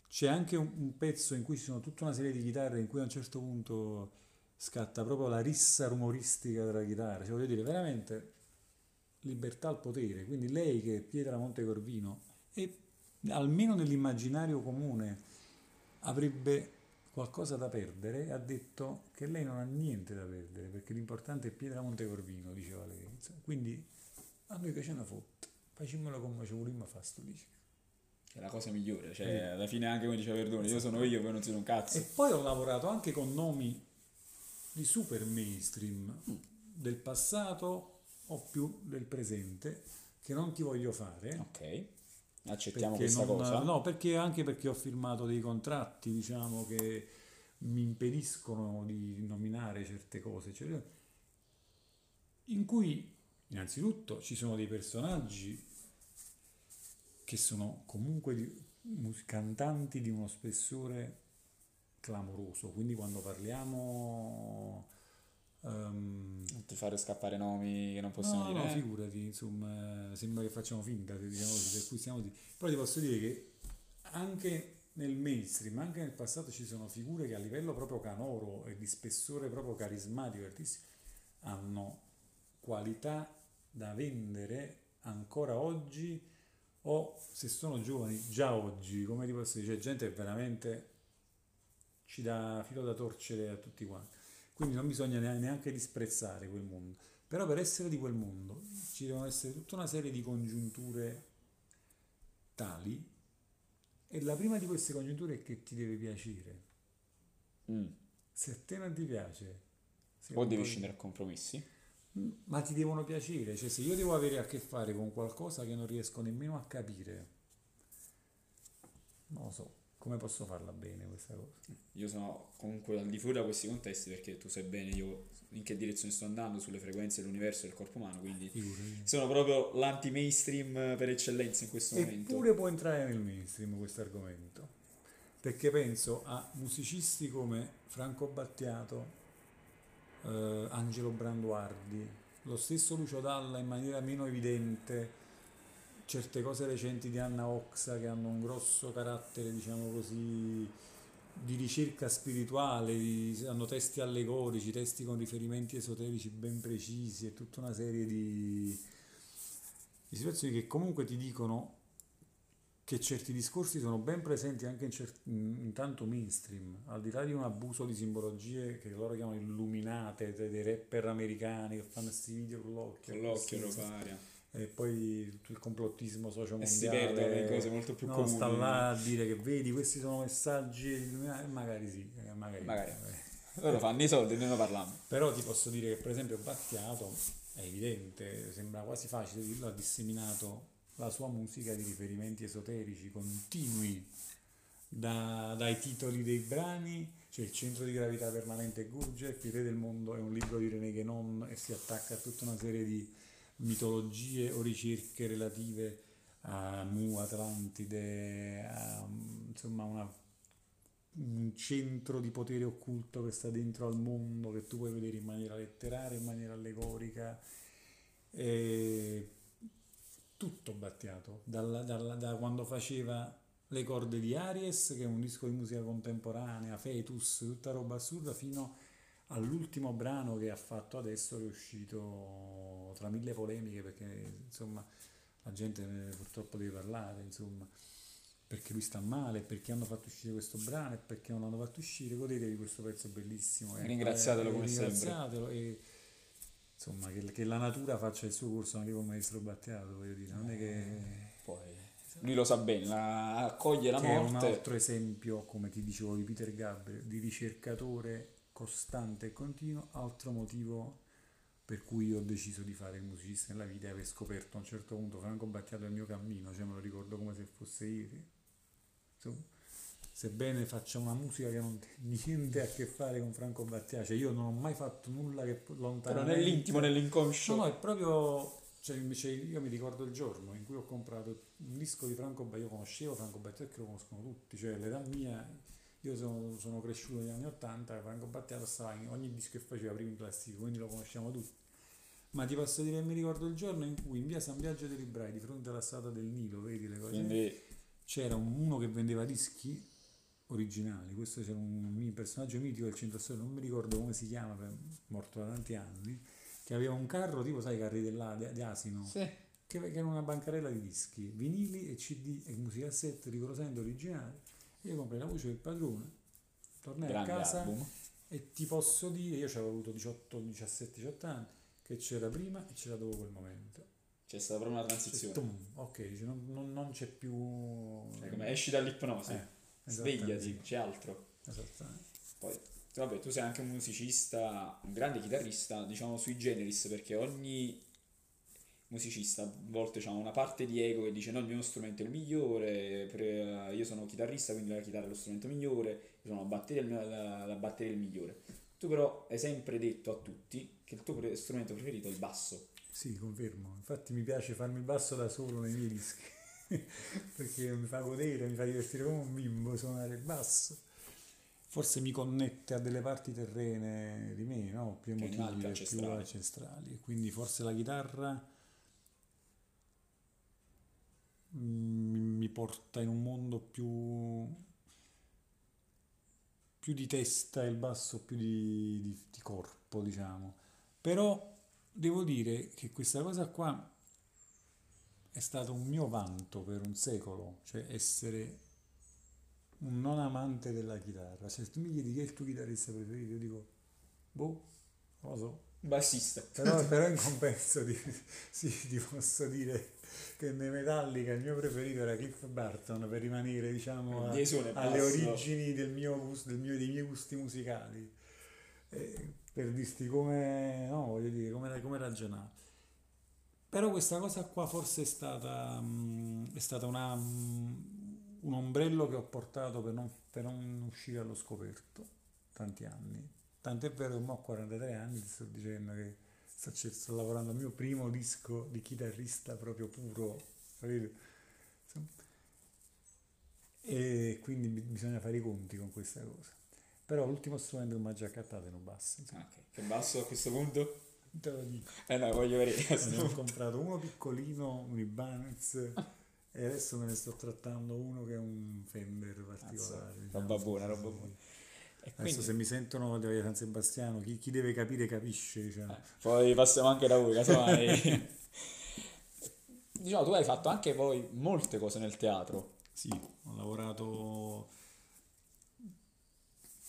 C'è anche un, un pezzo in cui ci sono tutta una serie di chitarre in cui a un certo punto scatta proprio la rissa rumoristica della chitarra, cioè voglio dire, veramente libertà al potere, quindi lei che è Pietra Montecorvino e almeno nell'immaginario comune avrebbe qualcosa da perdere, ha detto che lei non ha niente da perdere, perché l'importante è Pietra Montecorvino, diceva lei. Quindi a noi che ce ne fotte, facciamolo come ci volimmo fare sto disco. È la cosa migliore, cioè Sì. alla fine anche come diceva Verdone, io sono io, poi non sono un cazzo. E poi ho lavorato anche con nomi di super mainstream del passato o più del presente che non ti voglio fare. Ok, accettiamo questa non- cosa. No, perché anche perché ho firmato dei contratti, diciamo, che mi impediscono di nominare certe cose, eccetera, in cui innanzitutto ci sono dei personaggi che sono comunque di- cantanti di uno spessore clamoroso, quindi quando parliamo... Non ti fare scappare nomi che non possiamo no, dire. no, eh. figurati, insomma, sembra che facciamo finta, se diciamo così, per cui stiamo così. Però ti posso dire che anche nel mainstream, anche nel passato ci sono figure che a livello proprio canoro e di spessore proprio carismatico artistico hanno qualità da vendere ancora oggi o se sono giovani già oggi, come ti posso dire, c'è gente che veramente ci dà filo da torcere a tutti quanti. Quindi non bisogna nea- neanche disprezzare quel mondo. Però per essere di quel mondo ci devono essere tutta una serie di congiunture tali e la prima di queste congiunture è che ti deve piacere. Mm. Se a te non ti piace, O devi scendere a compromessi. ma ti devono piacere, cioè se io devo avere a che fare con qualcosa che non riesco nemmeno a capire, non lo so, come posso farla bene questa cosa? Io sono comunque al di fuori da questi contesti perché tu sai bene io in che direzione sto andando sulle frequenze dell'universo e del corpo umano, quindi Figurati. sono proprio l'anti-mainstream per eccellenza in questo momento. Eppure può entrare nel mainstream questo argomento, perché penso a musicisti come Franco Battiato, eh, Angelo Branduardi, lo stesso Lucio Dalla in maniera meno evidente, certe cose recenti di Anna Oxa che hanno un grosso carattere, diciamo così, di ricerca spirituale, di- hanno testi allegorici, testi con riferimenti esoterici ben precisi e tutta una serie di, di situazioni che comunque ti dicono che certi discorsi sono ben presenti anche in, cer- in- tanto mainstream, al di là di un abuso di simbologie che loro chiamano illuminate, dei, rapper americani che fanno questi video con l'occhio, Con l'occhio questi- roba aria. E poi tutto il complottismo E sociomondiale si perdono in cose molto più no, comuni. sta là a dire che vedi questi sono messaggi illuminati, magari sì eh, magari, Magari. Loro fanno i soldi e noi ne parliamo. però ti posso dire che per esempio Battiato è evidente sembra quasi facile dirlo ha disseminato la sua musica di riferimenti esoterici continui da- dai titoli dei brani c'è il centro di gravità permanente Gurdjieff il re del mondo è un libro di René Guénon e si attacca a tutta una serie di mitologie o ricerche relative a Mu, Atlantide, a, insomma una- un centro di potere occulto che sta dentro al mondo, che tu puoi vedere in maniera letteraria, in maniera allegorica, e tutto Battiato, dalla- dalla- da quando faceva le corde di Aries, che è un disco di musica contemporanea, Fetus, tutta roba assurda, fino all'ultimo brano che ha fatto adesso che è uscito tra mille polemiche perché insomma la gente eh, purtroppo deve parlare insomma perché lui sta male perché hanno fatto uscire questo brano e perché non l'hanno fatto uscire godetevi questo pezzo bellissimo e- Ringraziatelo e- come sempre. ringraziatelo e insomma, che, che la natura faccia il suo corso anche con il maestro Battiato, voglio dire, non è che... Poi lui lo sa bene, la, accoglie la che è un morte. altro esempio, come ti dicevo di Peter Gabriel, di ricercatore costante e continuo, altro motivo per cui ho deciso di fare il musicista nella vita e aver scoperto a un certo punto Franco Battiato il mio cammino, cioè me lo ricordo come se fosse ieri. Insomma, sebbene faccia una musica che non ha niente a che fare con Franco Battiato, cioè io non ho mai fatto nulla che Però lontanamente... nell'intimo, nell'inconscio. No, no, è proprio. Cioè, invece io mi ricordo il giorno in cui ho comprato un disco di Franco Battiato. Io conoscevo Franco Battiato perché lo conoscono tutti, cioè l'età mia. Io sono, sono cresciuto negli anni 80 Franco Battiato stava in ogni disco che faceva prima in classifica, quindi lo conosciamo tutti. Ma ti posso dire che mi ricordo il giorno in cui in via San Biagio dei Librai, di fronte alla strada del Nilo, vedi le cose? Quindi c'era un- uno che vendeva dischi originali, questo c'era un personaggio mitico del centro storico, non mi ricordo come si chiama, per- morto da tanti anni, che aveva un carro tipo, sai, i carri della, di, di asino, sì. che, che era una bancarella di dischi, vinili e cd e musicassette rigorosamente originali. Io comprai la voce del padrone, tornai a grande casa album. e ti posso dire, io avevo avuto 18, 17, 18 anni, che c'era prima e c'era dopo quel momento. C'è stata proprio una transizione. tum, ok, non, non- non c'è più... Cioè, come esci dall'ipnosi, Eh, svegliati, c'è altro. Esattamente. Poi, vabbè, tu sei anche un musicista, un grande chitarrista, diciamo sui generis, perché ogni musicista a volte ha una parte di ego che dice no, il mio strumento è il migliore, pre- io sono chitarrista, quindi la chitarra è lo strumento migliore, io sono la batteria, la, la batteria è il migliore. Tu però hai sempre detto a tutti che il tuo pre- strumento preferito è il basso. Sì, confermo. Infatti mi piace farmi il basso da solo nei miei dischi, perché mi fa godere, mi fa divertire come un bimbo suonare il basso. Forse mi connette a delle parti terrene di me, no? Più emotive, più ancestrali. E Quindi forse la chitarra mm, mi porta in un mondo più, più di testa e il basso più di, di- di corpo, diciamo. Però devo dire che questa cosa qua è stato un mio vanto per un secolo, cioè essere un non amante della chitarra. Cioè, se tu mi chiedi chi è il tuo chitarrista preferito, io dico, boh, non lo so. Bassista. Però, però in compenso ti, sì, ti posso dire che nei Metallica il mio preferito era Cliff Barton per rimanere, diciamo, a- alle origini del mio del mio- dei miei gusti musicali. Eh, per dirti come, no, voglio dire, come, come ragionare. Però questa cosa qua forse è stata, mm, è stata una, mm, un ombrello che ho portato per non, per non uscire allo scoperto tanti anni. Tant'è vero che ho 43 anni, ti sto dicendo che sto, sto lavorando al mio primo disco di chitarrista proprio puro, capito? E quindi bi- bisogna fare i conti con questa cosa. Però l'ultimo strumento che mi ha già accattato è un basso. Ah, ok. Che basso a questo punto? Te lo dico. Eh no, voglio vedere. Ne ho comprato uno piccolino, un Ibanez, e adesso me ne sto trattando uno che è un Fender particolare. Diciamo. roba buona, roba buona. E Adesso quindi, se mi sentono Via San Sebastiano, chi, chi deve capire capisce, diciamo. eh, poi passiamo anche da voi, casomai. diciamo, tu hai fatto anche poi molte cose nel teatro. Sì, ho lavorato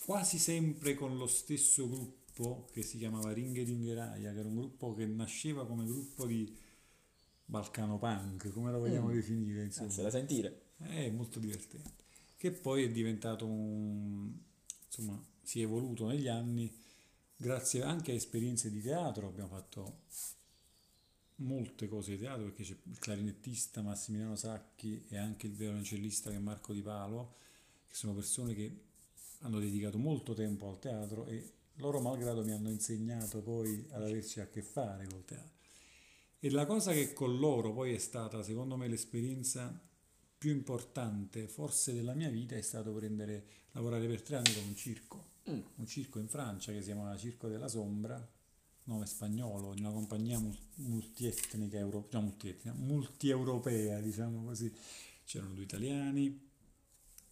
quasi sempre con lo stesso gruppo che si chiamava Ringhe Ringheraia, che era un gruppo che nasceva come gruppo di Balcano Punk, come lo vogliamo Mm. definire, insomma. Anzi, da sentire. È molto divertente. Che poi è diventato un... insomma, si è evoluto negli anni grazie anche a esperienze di teatro. Abbiamo fatto molte cose di teatro perché c'è il clarinettista Massimiliano Sacchi e anche il violoncellista che è Marco Di Palo, che sono persone che hanno dedicato molto tempo al teatro e loro malgrado mi hanno insegnato poi ad averci a che fare col teatro. E la cosa che con loro poi è stata, secondo me, l'esperienza più importante forse della mia vita è stato prendere, lavorare per tre anni con un circo, Mm. un circo in Francia che si chiama Circo della Sombra, nome spagnolo, di una compagnia mul- multietnica, euro, no, multietnica, multieuropea, diciamo così. C'erano due italiani,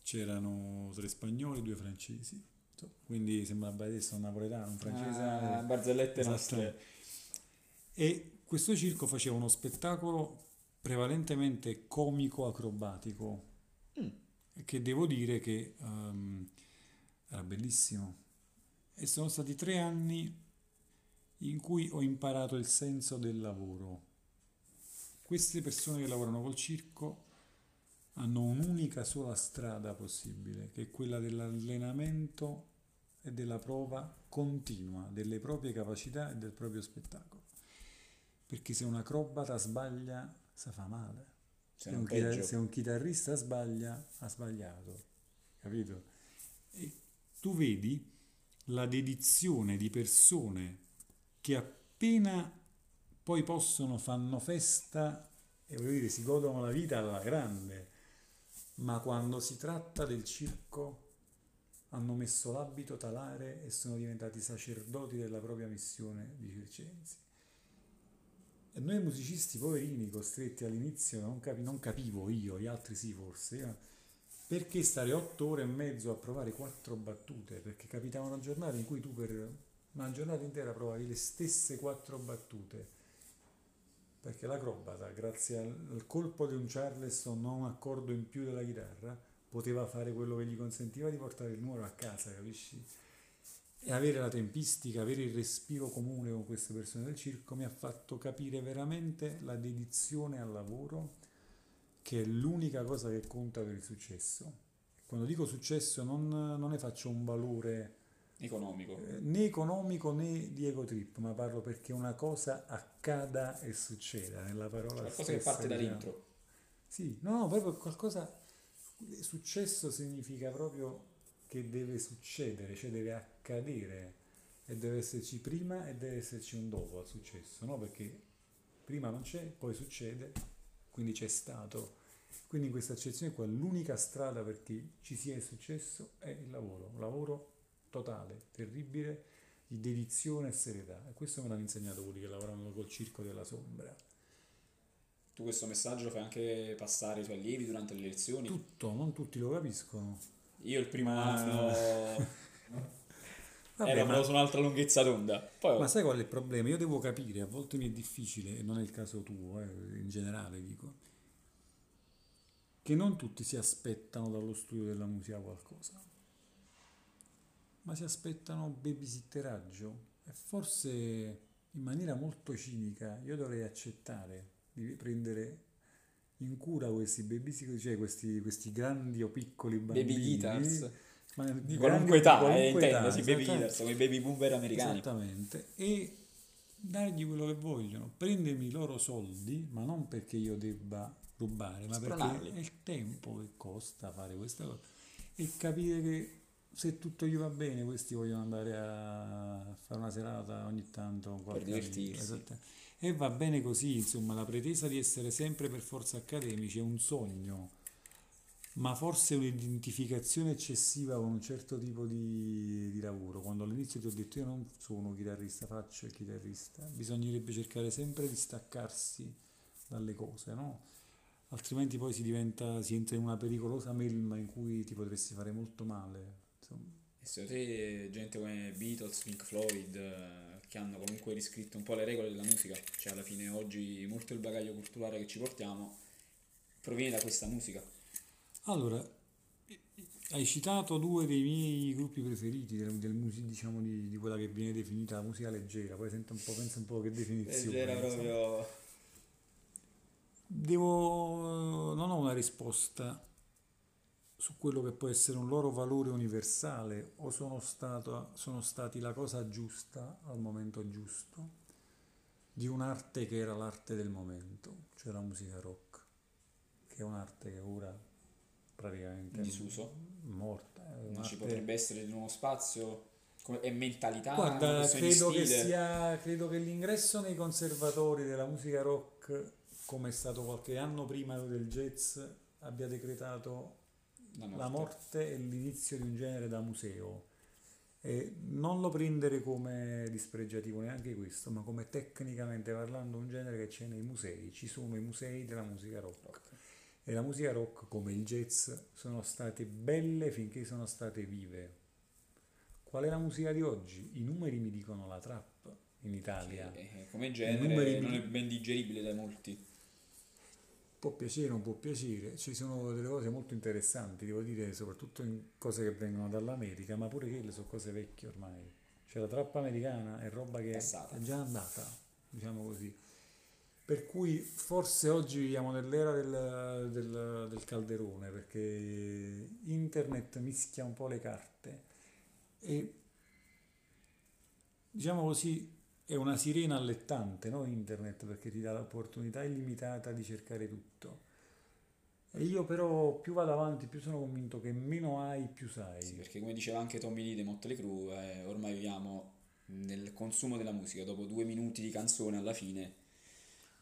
c'erano tre spagnoli, due francesi. Quindi sembra adesso un napoletano, un francese. Ah, barzellette Esatto. nostre. E questo circo faceva uno spettacolo prevalentemente comico-acrobatico, Mm. che devo dire che ehm, era bellissimo. E sono stati tre anni in cui ho imparato il senso del lavoro. Queste persone che lavorano col circo hanno un'unica sola strada possibile, che è quella dell'allenamento e della prova continua delle proprie capacità e del proprio spettacolo. Perché se un acrobata sbaglia, sa fa male. Se, un, chitar- se un chitarrista sbaglia, ha sbagliato. Capito? E tu vedi la dedizione di persone che appena poi possono fanno festa e voglio dire si godono la vita alla grande, ma quando si tratta del circo hanno messo l'abito talare e sono diventati sacerdoti della propria missione di circensi. Noi musicisti poverini, costretti all'inizio, non, capi- non capivo io, gli altri sì forse, io, perché stare otto ore e mezzo a provare quattro battute? Perché capitavano giornate in cui tu per una giornata intera provavi le stesse quattro battute. Perché l'acrobata, grazie al colpo di un Charleston, non accordo in più della chitarra, poteva fare quello che gli consentiva di portare il numero a casa, capisci? E avere la tempistica, avere il respiro comune con queste persone del circo mi ha fatto capire veramente la dedizione al lavoro, che è l'unica cosa che conta per il successo. Quando dico successo non, non ne faccio un valore economico. Eh, né economico né di ego trip, ma parlo perché una cosa accada e succeda nella parola Qualcosa stessa, che parte dall'intro. Sì, no, no, proprio qualcosa successo significa proprio che deve succedere, cioè deve accadere e deve esserci prima e deve esserci un dopo al successo, no? Perché prima non c'è, poi succede, quindi c'è stato. Quindi in questa accezione qua l'unica strada perché ci sia il successo è il lavoro, un lavoro totale, terribile, di dedizione e serietà. E questo me l'hanno insegnato quelli che lavoravano col circo della sombra. Tu questo messaggio lo fai anche passare ai tuoi allievi durante le lezioni? Tutto, non tutti lo capiscono. Io il primo anno Vabbè, ero ma- su un'altra lunghezza d'onda. Poi Ma sai qual è il problema? Io devo capire, a volte mi è difficile, e non è il caso tuo, eh, in generale dico, che non tutti si aspettano dallo studio della musica qualcosa, ma si aspettano babysitteraggio e forse in maniera molto cinica io dovrei accettare di prendere in cura questi babysitter, cioè questi, questi grandi o piccoli bambini. baby guitars. Ma Di qualunque età, eh, qualunque intendo, età, sì, baby guitars, come i baby boomer americani. Esattamente, e dargli quello che vogliono, prendermi i loro soldi, ma non perché io debba rubare, ma perché Spronarli. è il tempo che costa fare questa cosa e capire che se tutto gli va bene, questi vogliono andare a fare una serata ogni tanto amico, divertirsi. E va bene così, insomma, la pretesa di essere sempre per forza accademici è un sogno, ma forse un'identificazione eccessiva con un certo tipo di, di lavoro. Quando all'inizio ti ho detto io non sono chitarrista, faccio il chitarrista, bisognerebbe cercare sempre di staccarsi dalle cose, no? Altrimenti poi si diventa, si entra in una pericolosa melma in cui ti potresti fare molto male. Insomma. E secondo te gente come Beatles, Pink Floyd, eh, che hanno comunque riscritto un po' le regole della musica, cioè alla fine oggi molto il bagaglio culturale che ci portiamo proviene da questa musica. Allora, hai citato due dei miei gruppi preferiti del, del musi- diciamo di, di quella che viene definita la musica leggera, poi sento un po', pensa un po' che definizione. Era insomma. proprio... Devo, non ho una risposta su quello che può essere un loro valore universale o sono, stato, sono stati la cosa giusta al momento giusto di un'arte che era l'arte del momento, cioè la musica rock, che è un'arte che ora praticamente disuso? morta. È Non ci potrebbe essere di nuovo spazio e mentalità, Guarda, credo che, sia, credo che l'ingresso nei conservatori della musica rock, come è stato qualche anno prima del jazz, abbia decretato La la morte e l'inizio di un genere da museo. E non lo prendere come dispregiativo neanche questo, ma come tecnicamente parlando un genere che c'è nei musei. Ci sono i musei della musica rock. E la musica rock, come il jazz, sono state belle finché sono state vive. Qual è la musica di oggi? I numeri mi dicono la trap in Italia. Che, eh, come genere non di- è ben digeribile da molti. Può piacere, non può piacere, ci sono delle cose molto interessanti, devo dire, soprattutto in cose che vengono dall'America, ma pure quelle sono cose vecchie ormai. Cioè la trappa americana è roba che Passata. è già andata, diciamo così. Per cui forse oggi viviamo nell'era del, del- del calderone, perché internet mischia un po' le carte e diciamo così è una sirena allettante, no? Internet, perché ti dà l'opportunità illimitata di cercare tutto. E io però più vado avanti, più sono convinto che meno hai, più sai. Sì, perché come diceva anche Tommy Lee dei Motley Crue, eh, ormai viviamo nel consumo della musica, dopo due minuti di canzone alla fine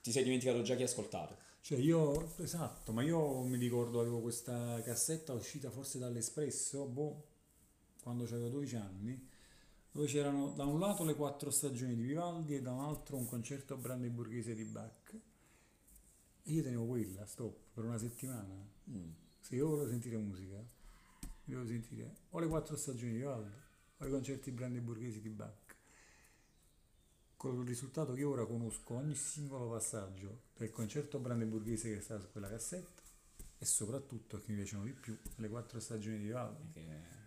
ti sei dimenticato già chi hai ascoltato. Cioè io, esatto, ma io mi ricordo avevo questa cassetta uscita forse dall'Espresso, boh, quando avevo 12 anni, dove c'erano da un lato le quattro stagioni di Vivaldi e da un altro un concerto brandeburghese di Bach. E io tenevo quella, stop, per una settimana. Mm. Se io volevo sentire musica, devo sentire o le quattro stagioni di Vivaldi o i concerti brandeburghesi di Bach. Con il risultato che ora conosco ogni singolo passaggio del concerto brandeburghese che sta su quella cassetta e soprattutto che mi piacciono di più le quattro stagioni di Vivaldi. Che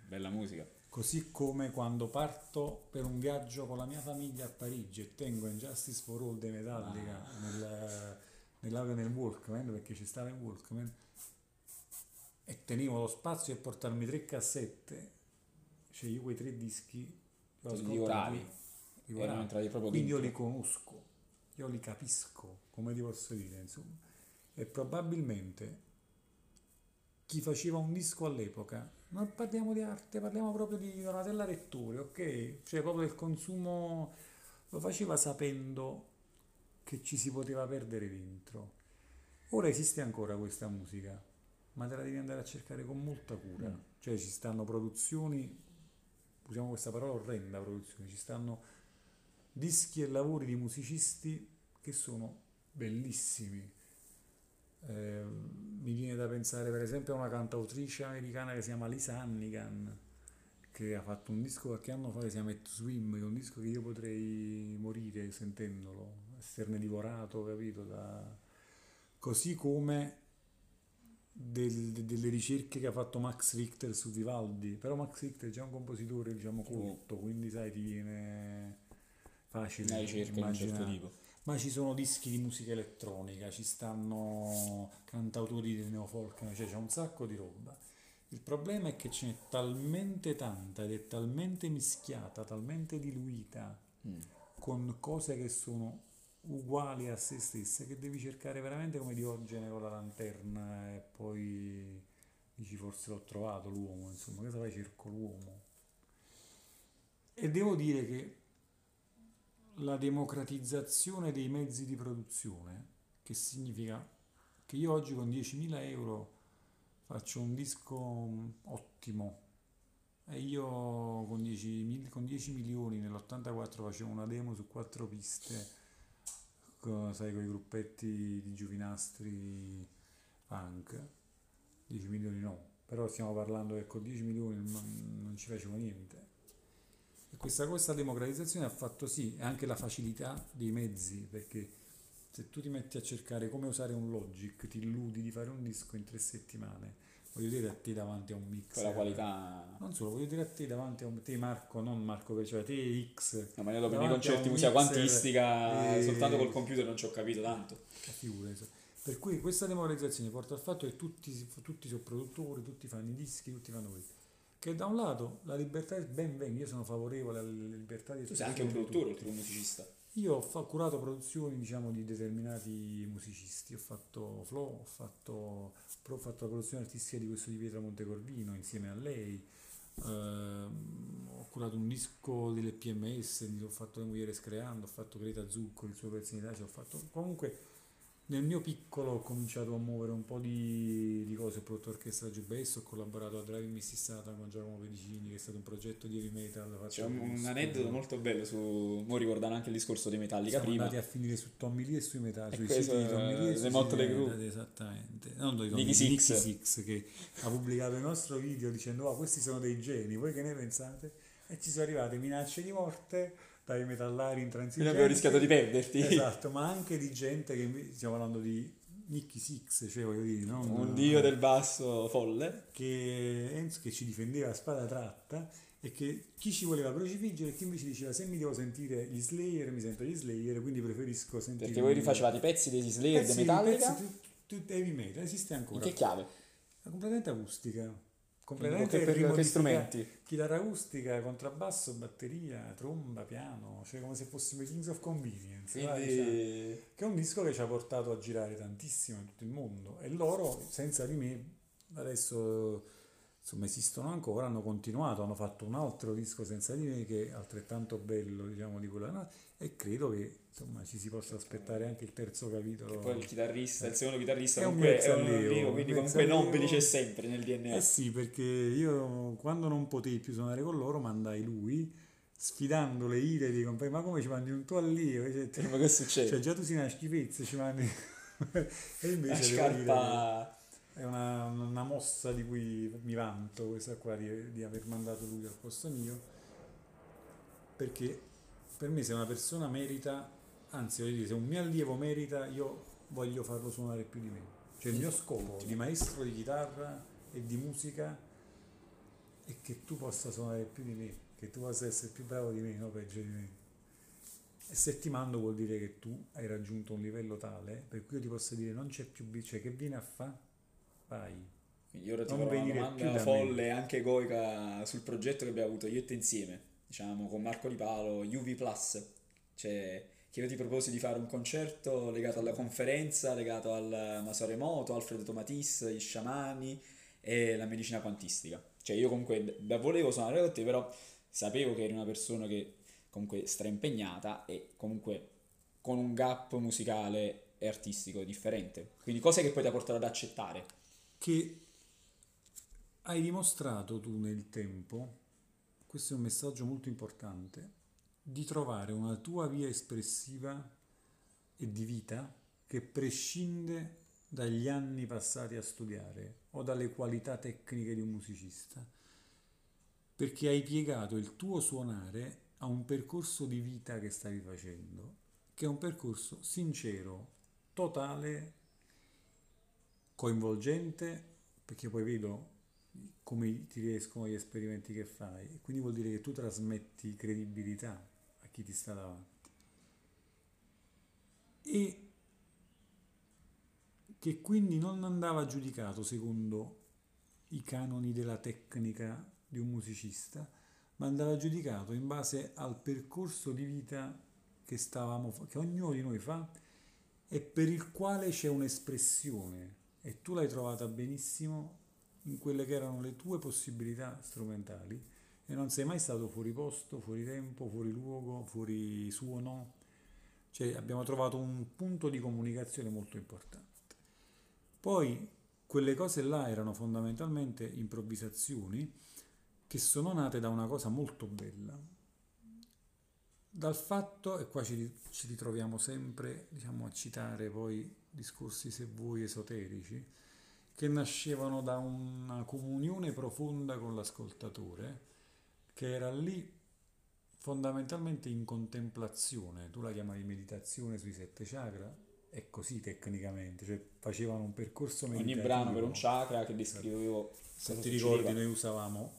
bella musica. Così come quando parto per un viaggio con la mia famiglia a Parigi e tengo Injustice for All dei Metallica nel, nell'audio nel Walkman, perché ci stava il Walkman, e tenevo lo spazio per portarmi tre cassette, cioè io quei tre dischi li ho Erano entrati proprio Quindi io li conosco, io li capisco, come ti posso dire, insomma. E probabilmente chi faceva un disco all'epoca, non parliamo di arte, parliamo proprio di Donatella Rettore, ok? Cioè proprio del consumo, lo faceva sapendo che ci si poteva perdere dentro. Ora esiste ancora questa musica, ma te la devi andare a cercare con molta cura. Mm. Cioè ci stanno produzioni, usiamo questa parola orrenda, produzioni, ci stanno dischi e lavori di musicisti che sono bellissimi. Eh, mi viene da pensare per esempio a una cantautrice americana che si chiama Lisa Hannigan che ha fatto un disco qualche anno fa che si chiama It Swim, che è un disco che io potrei morire sentendolo, esserne divorato, capito? Da... Così come del- de- delle ricerche che ha fatto Max Richter su Vivaldi, però Max Richter è già un compositore diciamo colto, quindi sai ti viene facile Una ricerca di un certo tipo. Ma ci sono dischi di musica elettronica, ci stanno cantautori di neofolk, cioè c'è un sacco di roba. Il problema è che ce n'è talmente tanta ed è talmente mischiata, talmente diluita Mm. con cose che sono uguali a se stesse che devi cercare veramente come Diogene con la lanterna e poi dici forse l'ho trovato l'uomo, insomma, cosa fai? Cerco l'uomo. E devo dire che la democratizzazione dei mezzi di produzione, che significa che io oggi con 10.000 euro faccio un disco mm, ottimo e io con 10, mil- con 10 milioni nell'84 facevo una demo su quattro piste, con, sai, con i gruppetti di giovinastri punk, 10 milioni no, però stiamo parlando che con 10 milioni non ci facevo niente. E questa, questa democratizzazione ha fatto sì, e anche la facilità dei mezzi, perché se tu ti metti a cercare come usare un Logic, ti illudi di fare un disco in tre settimane, voglio dire a te davanti a un mix. Con la qualità... Non solo, voglio dire a te davanti a un te Marco, non Marco, cioè te X, No, ma io dopo nei concerti musica quantistica, eh, soltanto col computer non ci ho capito tanto. figurati. Per cui questa democratizzazione porta al fatto che tutti, tutti sono produttori, tutti fanno i dischi, tutti fanno questo. Che da un lato la libertà è ben venga, io sono favorevole alla libertà di Tu sei anche un espressione produttore, oltre che un musicista. Io ho curato produzioni diciamo di determinati musicisti, ho fatto Flow, ho fatto, ho fatto la produzione artistica di questo di Pietra Montecorvino insieme a lei, Ehm, ho curato un disco delle PMS, ho fatto Le Mujeres Creando, ho fatto Greta Zucco, il suo pezzo in Italia, ho fatto comunque nel mio piccolo ho cominciato a muovere un po' di, di cose, ho prodotto l'orchestra Giubbesso, ho collaborato a Driving Missy Satan con Giacomo Pedicini, che è stato un progetto di heavy metal. C'è un, un aneddoto molto bello su... Mo ricordando anche il discorso dei Metallica siamo prima. andati a finire su Tommy Lee e sui E sui siti di Tommy Lee e sui le Motley siti- Crue. Esattamente. Non di Nicky Six. Six che ha pubblicato il nostro video dicendo "Ah, questi sono dei geni, voi che ne pensate?" E ci sono arrivate minacce di morte dai metallari intransigenti. abbiamo rischiato di perderti. Esatto, ma anche di gente che stiamo parlando di Nicky Six, cioè voglio dire, non Un dio del basso folle. che, Enzo che ci difendeva a spada tratta e che chi ci voleva crocifiggere e chi invece diceva se mi devo sentire gli Slayer mi sento gli Slayer quindi preferisco sentire Perché voi rifacevate i pezzi degli Slayer, pezzi, di Metallica, pezzi, tu, tu, heavy metal esiste in ancora che chiave? completamente acustica completamente che, per- che strumenti? chitarra acustica contrabbasso batteria tromba piano cioè come se fossimo i Kings of Convenience vai, cioè. Quindi... che è un disco che ci ha portato a girare tantissimo in tutto il mondo e loro senza di me adesso insomma esistono ancora hanno continuato hanno fatto un altro disco senza di me che è altrettanto bello diciamo di quella e credo che insomma ci si possa aspettare anche il terzo capitolo Poi il chitarrista, il secondo chitarrista È un comunque è un allievo, quindi comunque Nobili allievo. c'è sempre nel DNA. Eh sì, perché io quando non potei più suonare con loro mandai lui, sfidando le ire dei compagni, ma come ci mandi un tuo allievo? Cioè, te- Ma che succede? cioè, già tu sei una schifezza, ci mandi... e La invece dire scarpa... che è una, una mossa di cui mi vanto, questa qua, di, di aver mandato lui al posto mio, perché per me se una persona merita, anzi voglio dire, se un mio allievo merita, io voglio farlo suonare più di me. Cioè il mio scopo di maestro di chitarra e di musica è che tu possa suonare più di me, che tu possa essere più bravo di me, no peggio di me. E se ti mando vuol dire che tu hai raggiunto un livello tale per cui io ti posso dire non c'è più bisogno, cioè che viene a fa? Vai. Quindi ora ti Non farò una domanda da folle e anche egoica sul progetto che abbiamo avuto io e te insieme, diciamo con Marco Di Palo, UV Plus, cioè che io ti proposi di fare un concerto legato alla conferenza, legato al Masoremoto, Alfredo Tomatis, gli sciamani e la medicina quantistica. Cioè io comunque da volevo suonare con te, però sapevo che eri una persona che comunque straimpegnata e comunque con un gap musicale e artistico differente. Quindi cose che poi ti ha portato ad accettare. che hai dimostrato tu nel tempo, questo è un messaggio molto importante, di trovare una tua via espressiva e di vita che prescinde dagli anni passati a studiare o dalle qualità tecniche di un musicista, perché hai piegato il tuo suonare a un percorso di vita che stavi facendo, che è un percorso sincero, totale, coinvolgente, perché poi vedo come ti riescono gli esperimenti che fai, e quindi vuol dire che tu trasmetti credibilità a chi ti sta davanti. E che quindi non andava giudicato secondo i canoni della tecnica di un musicista, ma andava giudicato in base al percorso di vita che stavamo che ognuno di noi fa e per il quale c'è un'espressione e tu l'hai trovata benissimo in quelle che erano le tue possibilità strumentali e non sei mai stato fuori posto, fuori tempo, fuori luogo, fuori suono. Cioè abbiamo trovato un punto di comunicazione molto importante. Poi quelle cose là erano fondamentalmente improvvisazioni che sono nate da una cosa molto bella. Dal fatto, e qua ci, ci ritroviamo sempre diciamo, a citare poi discorsi se vuoi esoterici, che nascevano da una comunione profonda con l'ascoltatore, che era lì fondamentalmente in contemplazione, tu la chiamavi meditazione sui sette chakra, è così tecnicamente, cioè facevano un percorso Ogni meditativo. brano per un chakra che descrivevo Se cosa ti ricordi, succedeva. noi usavamo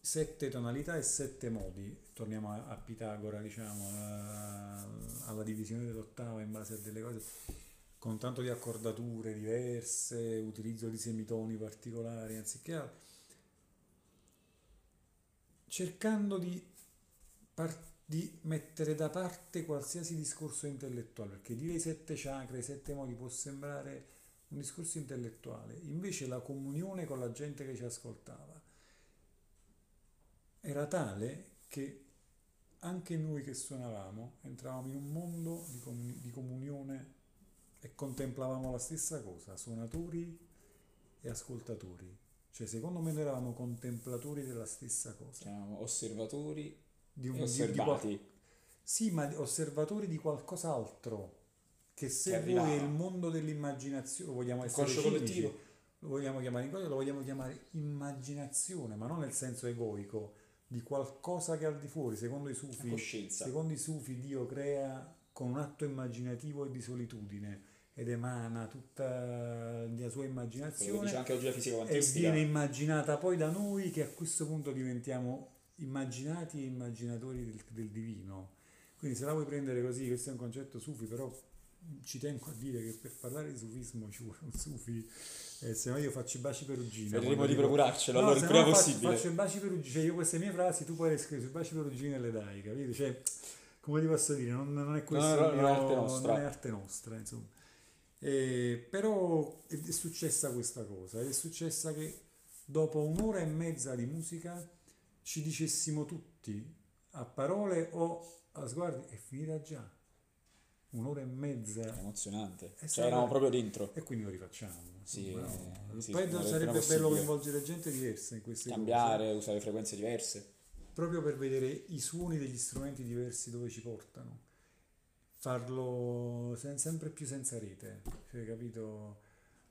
sette tonalità e sette modi. Torniamo a, a Pitagora, diciamo, a- alla divisione dell'ottava in base a delle cose, con tanto di accordature diverse, utilizzo di semitoni particolari, anziché altro. Cercando di, par- di mettere da parte qualsiasi discorso intellettuale, perché dire i sette chakra, i sette modi può sembrare un discorso intellettuale, invece la comunione con la gente che ci ascoltava era tale che anche noi che suonavamo entravamo in un mondo di, comuni- di comunione e contemplavamo la stessa cosa, suonatori e ascoltatori. Cioè, secondo me noi eravamo contemplatori della stessa cosa. Chiamiamo osservatori Di un- e di- di osservati. sì, ma osservatori di qualcos'altro. Che se Che arrivava. il mondo dell'immaginazione, lo vogliamo essere conscio collettivo. lo vogliamo chiamare in cosa, lo vogliamo chiamare immaginazione, ma non nel senso egoico, di qualcosa che è al di fuori. Secondo i sufi, secondo i sufi Dio crea con un atto immaginativo e di solitudine ed emana tutta la sua immaginazione. E viene immaginata poi da noi che a questo punto diventiamo immaginati e immaginatori del, del divino. Quindi se la vuoi prendere così, questo è un concetto sufi, però ci tengo a dire che per parlare di sufismo ci vuole un sufi. Eh, se no io faccio i baci perugine vedremo di procurarcelo no, allora il prima no, possibile faccio, faccio i baci perugine cioè io queste mie frasi tu puoi scrivere sui baci perugine e le dai capito? Cioè come ti posso dire? Non, non è questo no, no, mio, non, è arte nostra, non è arte nostra insomma eh, però è, è successa questa cosa è successa che dopo un'ora e mezza di musica ci dicessimo tutti a parole o a sguardi è finita già un'ora e mezza. Emozionante. E cioè, eravamo proprio dentro. E quindi lo rifacciamo. Sì, no. sì Poi sarebbe bello coinvolgere gente diversa in queste Cambiare, cose. usare frequenze diverse. Proprio per vedere i suoni degli strumenti diversi dove ci portano. Farlo sempre più senza rete, cioè, capito?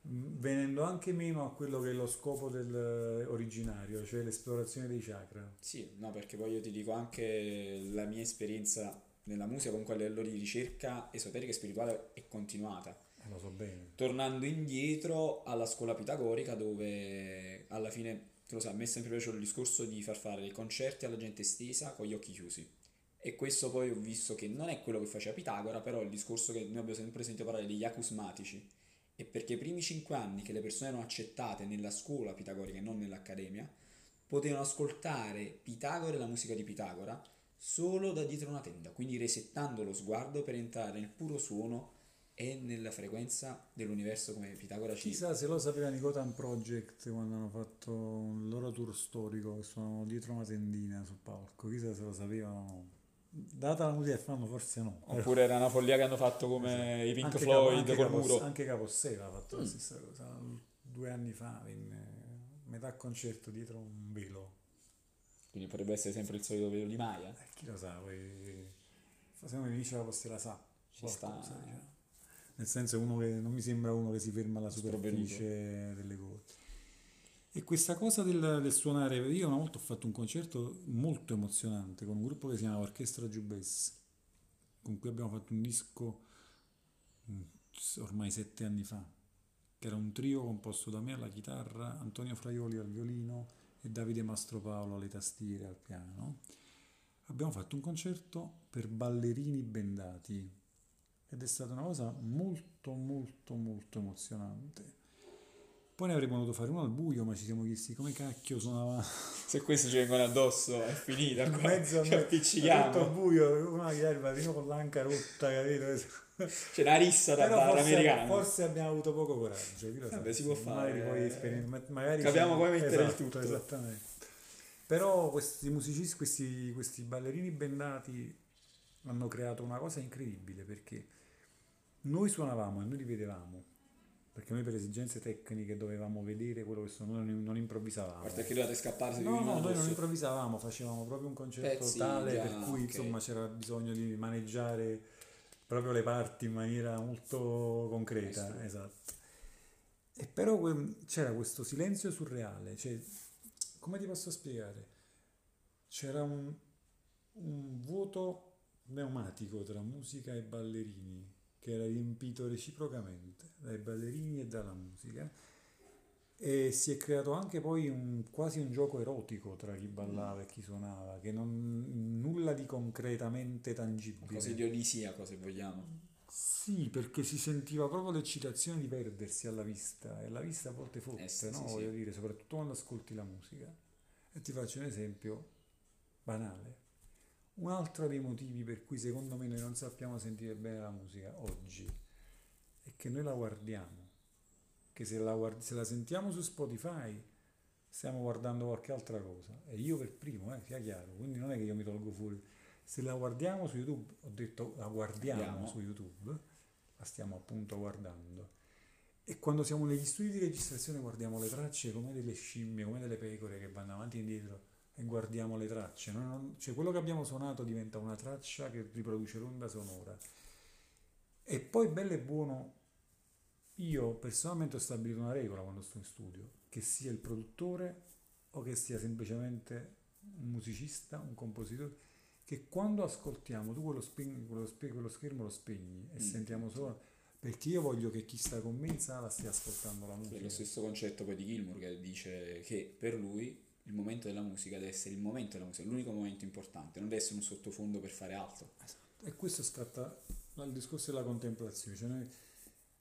venendo anche meno a quello che è lo scopo del originario, cioè l'esplorazione dei chakra. Sì, no, perché poi io ti dico anche la mia esperienza nella musica comunque a livello di ricerca esoterica e spirituale è continuata. Eh, lo so bene. Tornando indietro alla scuola pitagorica dove alla fine, te lo sai, a me è sempre piaciuto il discorso di far fare dei concerti alla gente stesa con gli occhi chiusi. E questo poi ho visto che non è quello che faceva Pitagora, però il discorso che noi abbiamo sempre sentito parlare degli acusmatici. E perché i primi cinque anni che le persone erano accettate nella scuola pitagorica e non nell'accademia, potevano ascoltare Pitagora e la musica di Pitagora solo da dietro una tenda, quindi resettando lo sguardo per entrare nel puro suono e nella frequenza dell'universo come Pitagora ci Chissà se lo sapevano i Gotham Project quando hanno fatto il loro tour storico che sono dietro una tendina sul palco, chissà se lo sapevano. Data la fanno forse no. Oppure era una follia che hanno fatto come esatto. i Pink anche Floyd capo, col Capos, muro. Anche Capossela ha fatto mm. la stessa cosa, due anni fa, in metà concerto dietro un velo quindi potrebbe essere sempre il solito velo di Maya. Eh, chi lo sa, poi... Secondo me l'inizio la postera sa. Ci sta. Diciamo. Nel senso uno che non mi sembra uno che si ferma alla superficie delle cose. E questa cosa del, del, suonare, io una volta ho fatto un concerto molto emozionante con un gruppo che si chiama Orchestra Giubes, con cui abbiamo fatto un disco mm, ormai sette anni fa, che era un trio composto da me alla chitarra, Antonio Fraioli al violino, e Davide Mastropaolo alle tastiere al piano, abbiamo fatto un concerto per ballerini bendati ed è stata una cosa molto molto molto emozionante. Poi ne avremmo voluto fare uno al buio, ma ci siamo chiesti come cacchio suonava. Se questi ci vengono addosso è finita. In mezzo ci appiccichiamo. Tutto buio, una chitarra il con l'anca rotta, capito? C'è una rissa da bar americano. Forse abbiamo avuto poco coraggio. Vabbè, si può magari fare. Poi magari Capiamo come mettere esatto, il tutto. Esattamente. Però questi musicisti, questi, questi ballerini bendati hanno creato una cosa incredibile perché noi suonavamo e noi li vedevamo perché noi per esigenze tecniche dovevamo vedere quello che sono, noi non improvvisavamo. A parte che dovevate scappare No, no, noi non improvvisavamo, facevamo proprio un concerto Pezzi, tale già, per cui okay. insomma c'era bisogno di maneggiare proprio le parti in maniera molto concreta, Questo. esatto. E però c'era questo silenzio surreale, cioè, come ti posso spiegare? C'era un, un vuoto pneumatico tra musica e ballerini che era riempito reciprocamente dai ballerini e dalla musica e si è creato anche poi un, quasi un gioco erotico tra chi ballava e chi suonava, che non nulla di concretamente tangibile. Quasi dionisiaco se vogliamo. Sì, perché si sentiva proprio l'eccitazione di perdersi alla vista e la vista a volte fotte, eh sì, no? Sì, Voglio sì. dire, soprattutto quando ascolti la musica. E ti faccio un esempio banale. Un altro dei motivi per cui secondo me noi non sappiamo sentire bene la musica oggi è che noi la guardiamo che se la, guard- se la sentiamo su Spotify stiamo guardando qualche altra cosa e io per primo, eh, sia chiaro, quindi non è che io mi tolgo fuori. Se la guardiamo su YouTube, ho detto la guardiamo Andiamo. su YouTube, la stiamo appunto guardando. E quando siamo negli studi di registrazione guardiamo le tracce come delle scimmie, come delle pecore che vanno avanti e indietro e guardiamo le tracce. Non, cioè quello che abbiamo suonato diventa una traccia che riproduce l'onda sonora. E poi bello e buono io personalmente ho stabilito una regola quando sto in studio, che sia il produttore o che sia semplicemente un musicista, un compositore, che quando ascoltiamo tu quello, spegni, quello, spegni, quello schermo lo spegni e mm. sentiamo solo perché io voglio che chi sta con me in sala stia ascoltando la musica. È lo stesso concetto poi di Gilmour che dice che per lui il momento della musica deve essere il momento della musica, l'unico momento importante, non deve essere un sottofondo per fare altro. Esatto. E questo scatta il discorso della contemplazione, cioè noi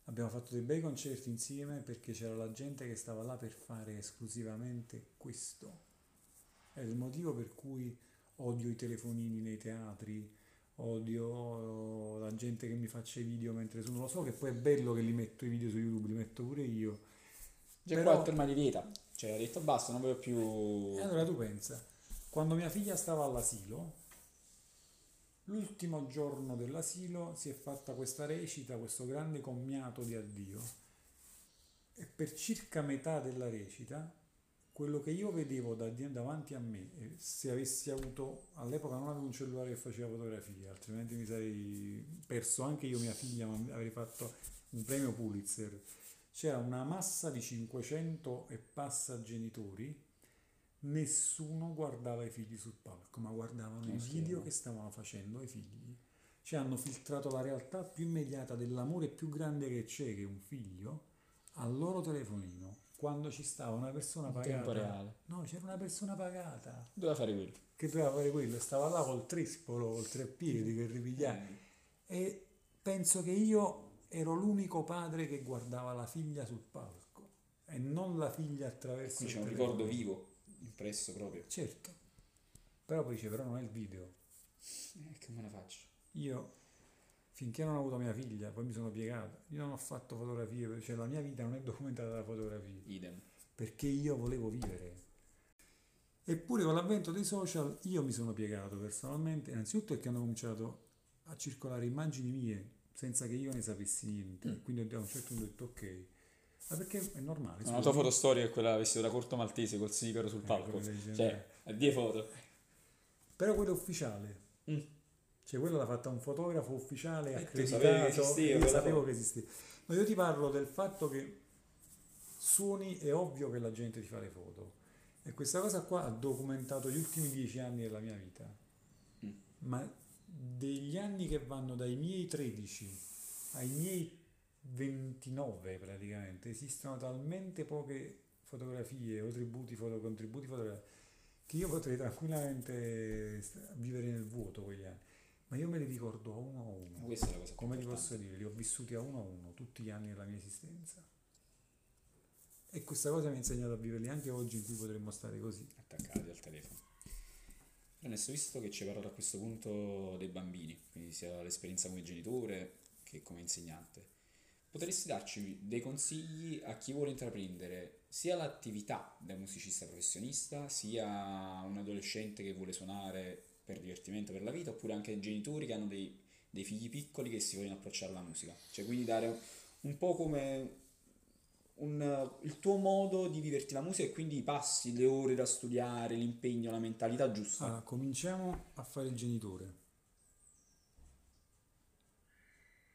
abbiamo fatto dei bei concerti insieme perché c'era la gente che stava là per fare esclusivamente questo. È il motivo per cui odio i telefonini nei teatri, odio la gente che mi faccia i video mentre sono, lo so che poi è bello che li metto i video su YouTube, li metto pure io. Già Però... qua il tema di dieta, cioè ha detto basta, non voglio più... E allora tu pensa, quando mia figlia stava all'asilo, l'ultimo giorno dell'asilo si è fatta questa recita, questo grande commiato di addio e per circa metà della recita quello che io vedevo da, davanti a me, se avessi avuto, all'epoca non avevo un cellulare che faceva fotografie, altrimenti mi sarei perso anche io mia figlia, ma avrei fatto un premio Pulitzer. C'era una massa di 500 e passa genitori, nessuno guardava i figli sul palco, ma guardavano i video che stavano facendo ai figli. Cioè hanno filtrato la realtà più immediata dell'amore più grande che c'è, che è un figlio, al loro telefonino quando ci stava una persona pagata. In tempo reale. No, c'era una persona pagata. Doveva fare quello. Che doveva fare quello, stava là col trispolo, col tre piedi che ripigliava. Mm. E penso che io ero l'unico padre che guardava la figlia sul palco e non la figlia attraverso Qui c'è un ricordo vivo, impresso proprio. Certo. Però poi dice, però non è il video. Eh, che me ne faccio? Io finché non ho avuto mia figlia, poi mi sono piegato, io non ho fatto fotografie, cioè la mia vita non è documentata da fotografie. Idem. Perché io volevo vivere. Eppure con l'avvento dei social io mi sono piegato personalmente, innanzitutto perché hanno cominciato a circolare immagini mie senza che io ne sapessi niente, mm. quindi a un certo punto ho detto ok. Ma perché è normale. La tua fotostoria è quella vestita da corto maltese col sigaro sul eh, palco. Cioè, a die foto. Però quello è ufficiale. Mm cioè quello l'ha fatta un fotografo ufficiale e accreditato, io sapevo che esisteva. Ma io ti parlo del fatto che suoni, è ovvio che la gente ti fa le foto. E questa cosa qua ha documentato gli ultimi dieci anni della mia vita. Mm. Ma degli anni che vanno dai miei 13 ai miei 29 praticamente, esistono talmente poche fotografie o tributi, foto, contributi fotografici che io potrei tranquillamente vivere nel vuoto quegli anni ma io me li ricordo a uno a uno. Questa è la cosa Come ti posso dire, li ho vissuti a uno a uno tutti gli anni della mia esistenza. E questa cosa mi ha insegnato a viverli anche oggi in cui potremmo stare così. Attaccati al telefono. Adesso, visto che ci parlato a questo punto dei bambini, quindi sia l'esperienza come genitore che come insegnante, potresti darci dei consigli a chi vuole intraprendere sia l'attività da musicista professionista, sia un adolescente che vuole suonare per divertimento, per la vita, oppure anche genitori che hanno dei, dei figli piccoli che si vogliono approcciare alla musica. Cioè, quindi dare un po' come un, il tuo modo di viverti la musica e quindi i passi, le ore da studiare, l'impegno, la mentalità giusta. Allora, cominciamo a fare il genitore.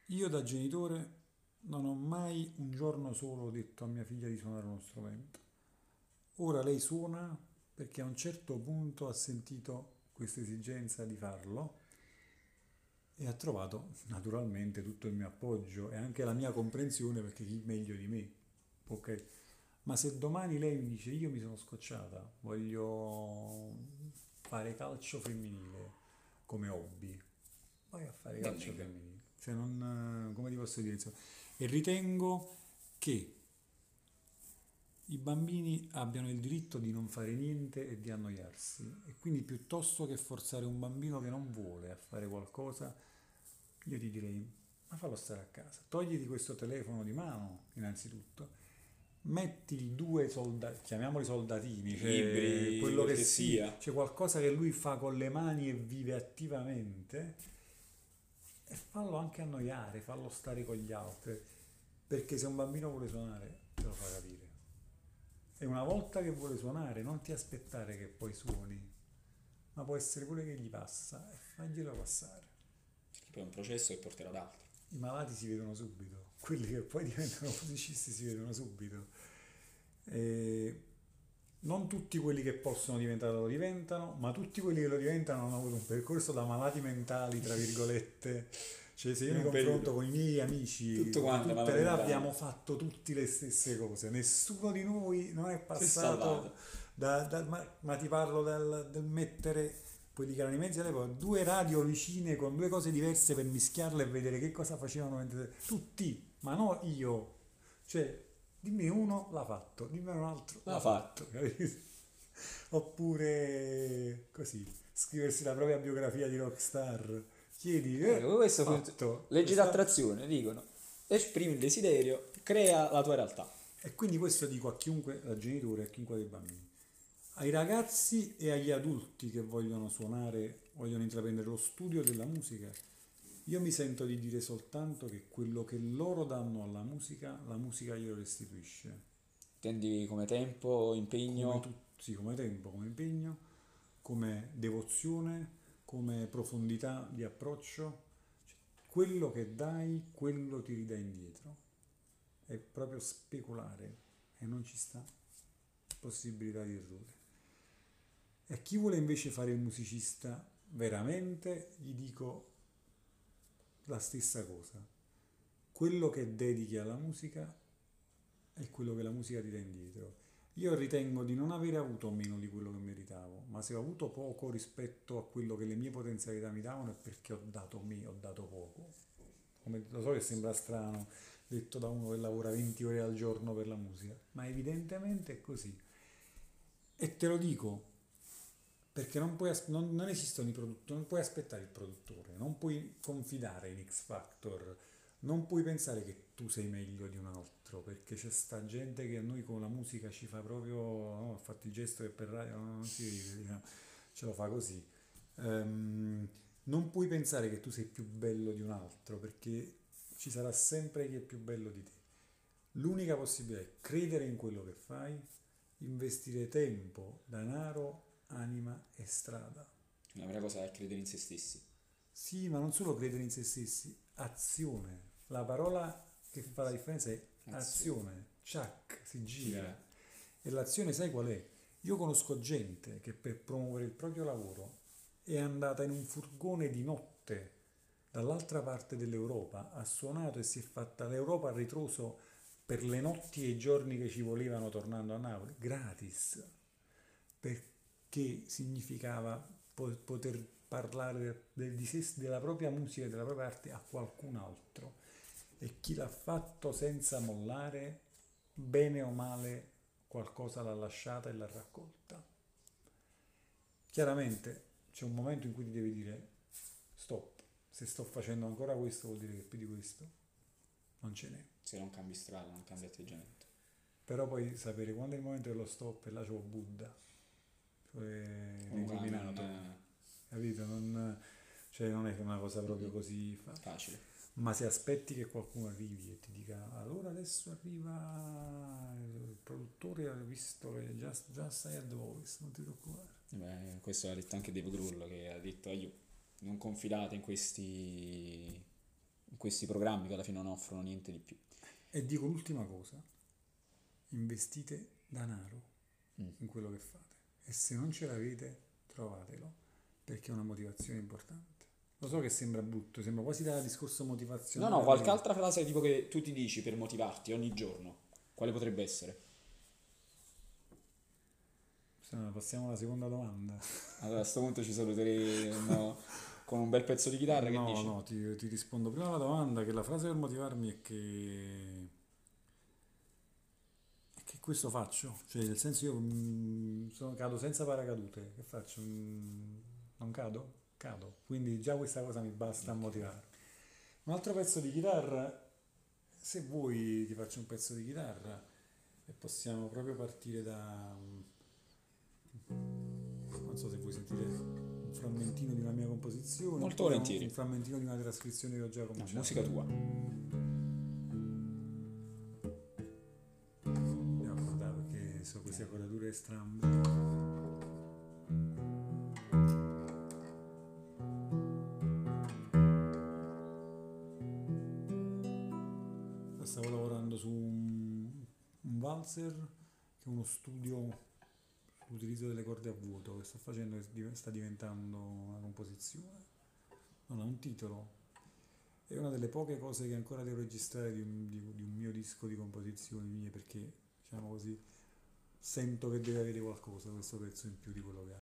Io da genitore non ho mai un giorno solo detto a mia figlia di suonare uno strumento. Ora lei suona perché a un certo punto ha sentito questa esigenza di farlo e ha trovato naturalmente tutto il mio appoggio e anche la mia comprensione perché chi meglio di me, ok? Ma se domani lei mi dice io mi sono scocciata, voglio fare calcio femminile come hobby, vai a fare calcio femminile. Cioè non, come ti posso dire, insomma, e ritengo che i bambini abbiano il diritto di non fare niente e di annoiarsi. E quindi piuttosto che forzare un bambino che non vuole a fare qualcosa, io ti direi, ma fallo stare a casa, togliti questo telefono di mano innanzitutto, metti due soldati, chiamiamoli soldatini, cioè Libri, quello che sia, c'è qualcosa che lui fa con le mani e vive attivamente e fallo anche annoiare, fallo stare con gli altri, perché se un bambino vuole suonare te lo fa capire. E una volta che vuole suonare, non ti aspettare che poi suoni, ma può essere pure che gli passa e faglielo passare. Perché poi è un processo che porterà ad altro. I malati si vedono subito, quelli che poi diventano musicisti si vedono subito. E non tutti quelli che possono diventare lo diventano, ma tutti quelli che lo diventano hanno avuto un percorso da malati mentali, tra virgolette. Cioè, se io mi confronto con i miei amici, Tutto quanto, tutte le abbiamo fatto tutte le stesse cose. Nessuno di noi non è passato da- da- ma, ma ti parlo del, del mettere quelli che erano i mezzi all'epoca, due radio vicine con due cose diverse per mischiarle e vedere che cosa facevano mentre... Tutti, ma no io. Cioè, dimmi uno l'ha fatto, dimmi un altro L'ha fatto. capito? Oppure così, scriversi la propria biografia di rockstar. Chiedi, eh, Ecco, questo fatto. Leggi Questa- d'attrazione, dicono. Esprimi il desiderio, crea la tua realtà. E quindi questo dico a chiunque, a genitori, a chiunque dei bambini. Ai ragazzi e agli adulti che vogliono suonare, vogliono intraprendere lo studio della musica, io mi sento di dire soltanto che quello che loro danno alla musica, la musica glielo restituisce. Intendi come tempo, impegno. Come, tu- sì, come tempo, come impegno, come devozione, come profondità di approccio. Cioè, quello che dai, quello ti ridà indietro. È proprio speculare e non ci sta possibilità di errore. E chi vuole invece fare il musicista veramente, gli dico la stessa cosa. Quello che dedichi alla musica è quello che la musica ti dà indietro. Io ritengo di non aver avuto meno di quello che meritavo, ma se ho avuto poco rispetto a quello che le mie potenzialità mi davano è perché ho dato me, ho dato poco. Come lo so che sembra strano, detto da uno che lavora 20 ore al giorno per la musica, ma evidentemente è così. E te lo dico perché non, puoi non, non esistono i produttori, non puoi aspettare il produttore, non puoi confidare in X Factor, non puoi pensare che tu sei meglio di un altro, perché c'è sta gente che a noi con la musica ci fa proprio, no, ho fatto il gesto che per radio non si ride, diciamo, ce lo fa così. Ehm, non puoi pensare che tu sei più bello di un altro, perché ci sarà sempre chi è più bello di te. L'unica possibilità è credere in quello che fai, investire tempo, denaro, anima e strada. La vera cosa è credere in se stessi. Sì, ma non solo credere in se stessi, azione. La parola che fa la differenza è azione. Ciac, si gira. E l'azione sai qual è? Io conosco gente che per promuovere il proprio lavoro è andata in un furgone di notte dall'altra parte dell'Europa, ha suonato e si è fatta l'Europa a ritroso per le notti e i giorni che ci volevano tornando a Napoli, gratis, perché significava po- poter parlare del- sé- della propria musica e della propria arte a qualcun altro. E chi l'ha fatto senza mollare, bene o male, qualcosa l'ha lasciata e l'ha raccolta. Chiaramente c'è un momento in cui ti devi dire stop, se sto facendo ancora questo vuol dire che più di questo non ce n'è. Se non cambi strada, non cambi atteggiamento. Però poi sapere quando è il momento dello stop e là c'ho Buddha, l'illuminato, Non, capito? Non, cioè non è una cosa proprio così fa- eh, facile. Ma se aspetti che qualcuno arrivi e ti dica allora adesso arriva il produttore, ha visto che già, già stai a The Voice, non ti preoccupare. Beh, questo l'ha detto anche Dave Grohl che ha detto "Aiù, non confidate in questi, in questi programmi che alla fine non offrono niente di più. E dico l'ultima cosa, investite denaro Mm. in quello che fate e se non ce l'avete trovatelo perché è una motivazione importante. Lo so che sembra brutto, sembra quasi da discorso No, motivazionale. no, qualche altra frase tipo che tu ti dici per motivarti ogni giorno. Quale potrebbe essere? Se no, Passiamo alla seconda domanda. Allora, a questo punto ci saluteremo con un bel pezzo di chitarra. Che no, dici? no, ti, ti rispondo prima alla domanda che la frase per motivarmi che è che questo faccio, cioè nel senso io mm, sono- cado senza paracadute, che faccio? Mm, non cado? Cado, quindi già questa cosa mi basta a motivarmi. Un altro pezzo di chitarra, se vuoi ti faccio un pezzo di chitarra e possiamo proprio partire da... Non so se vuoi sentire un frammentino di una mia composizione. Molto volentieri. Un frammentino di una trascrizione che ho già No, cominciato. musica tua. Strambe. Stavo lavorando su un, un valzer che è uno studio sull'utilizzo delle corde a vuoto che sto facendo e div- sta diventando una composizione. Non ha un titolo, è una delle poche cose che ancora devo registrare di un, di- di un mio disco di composizioni mie perché, diciamo così, sento che deve avere qualcosa questo pezzo in più di quello che ha.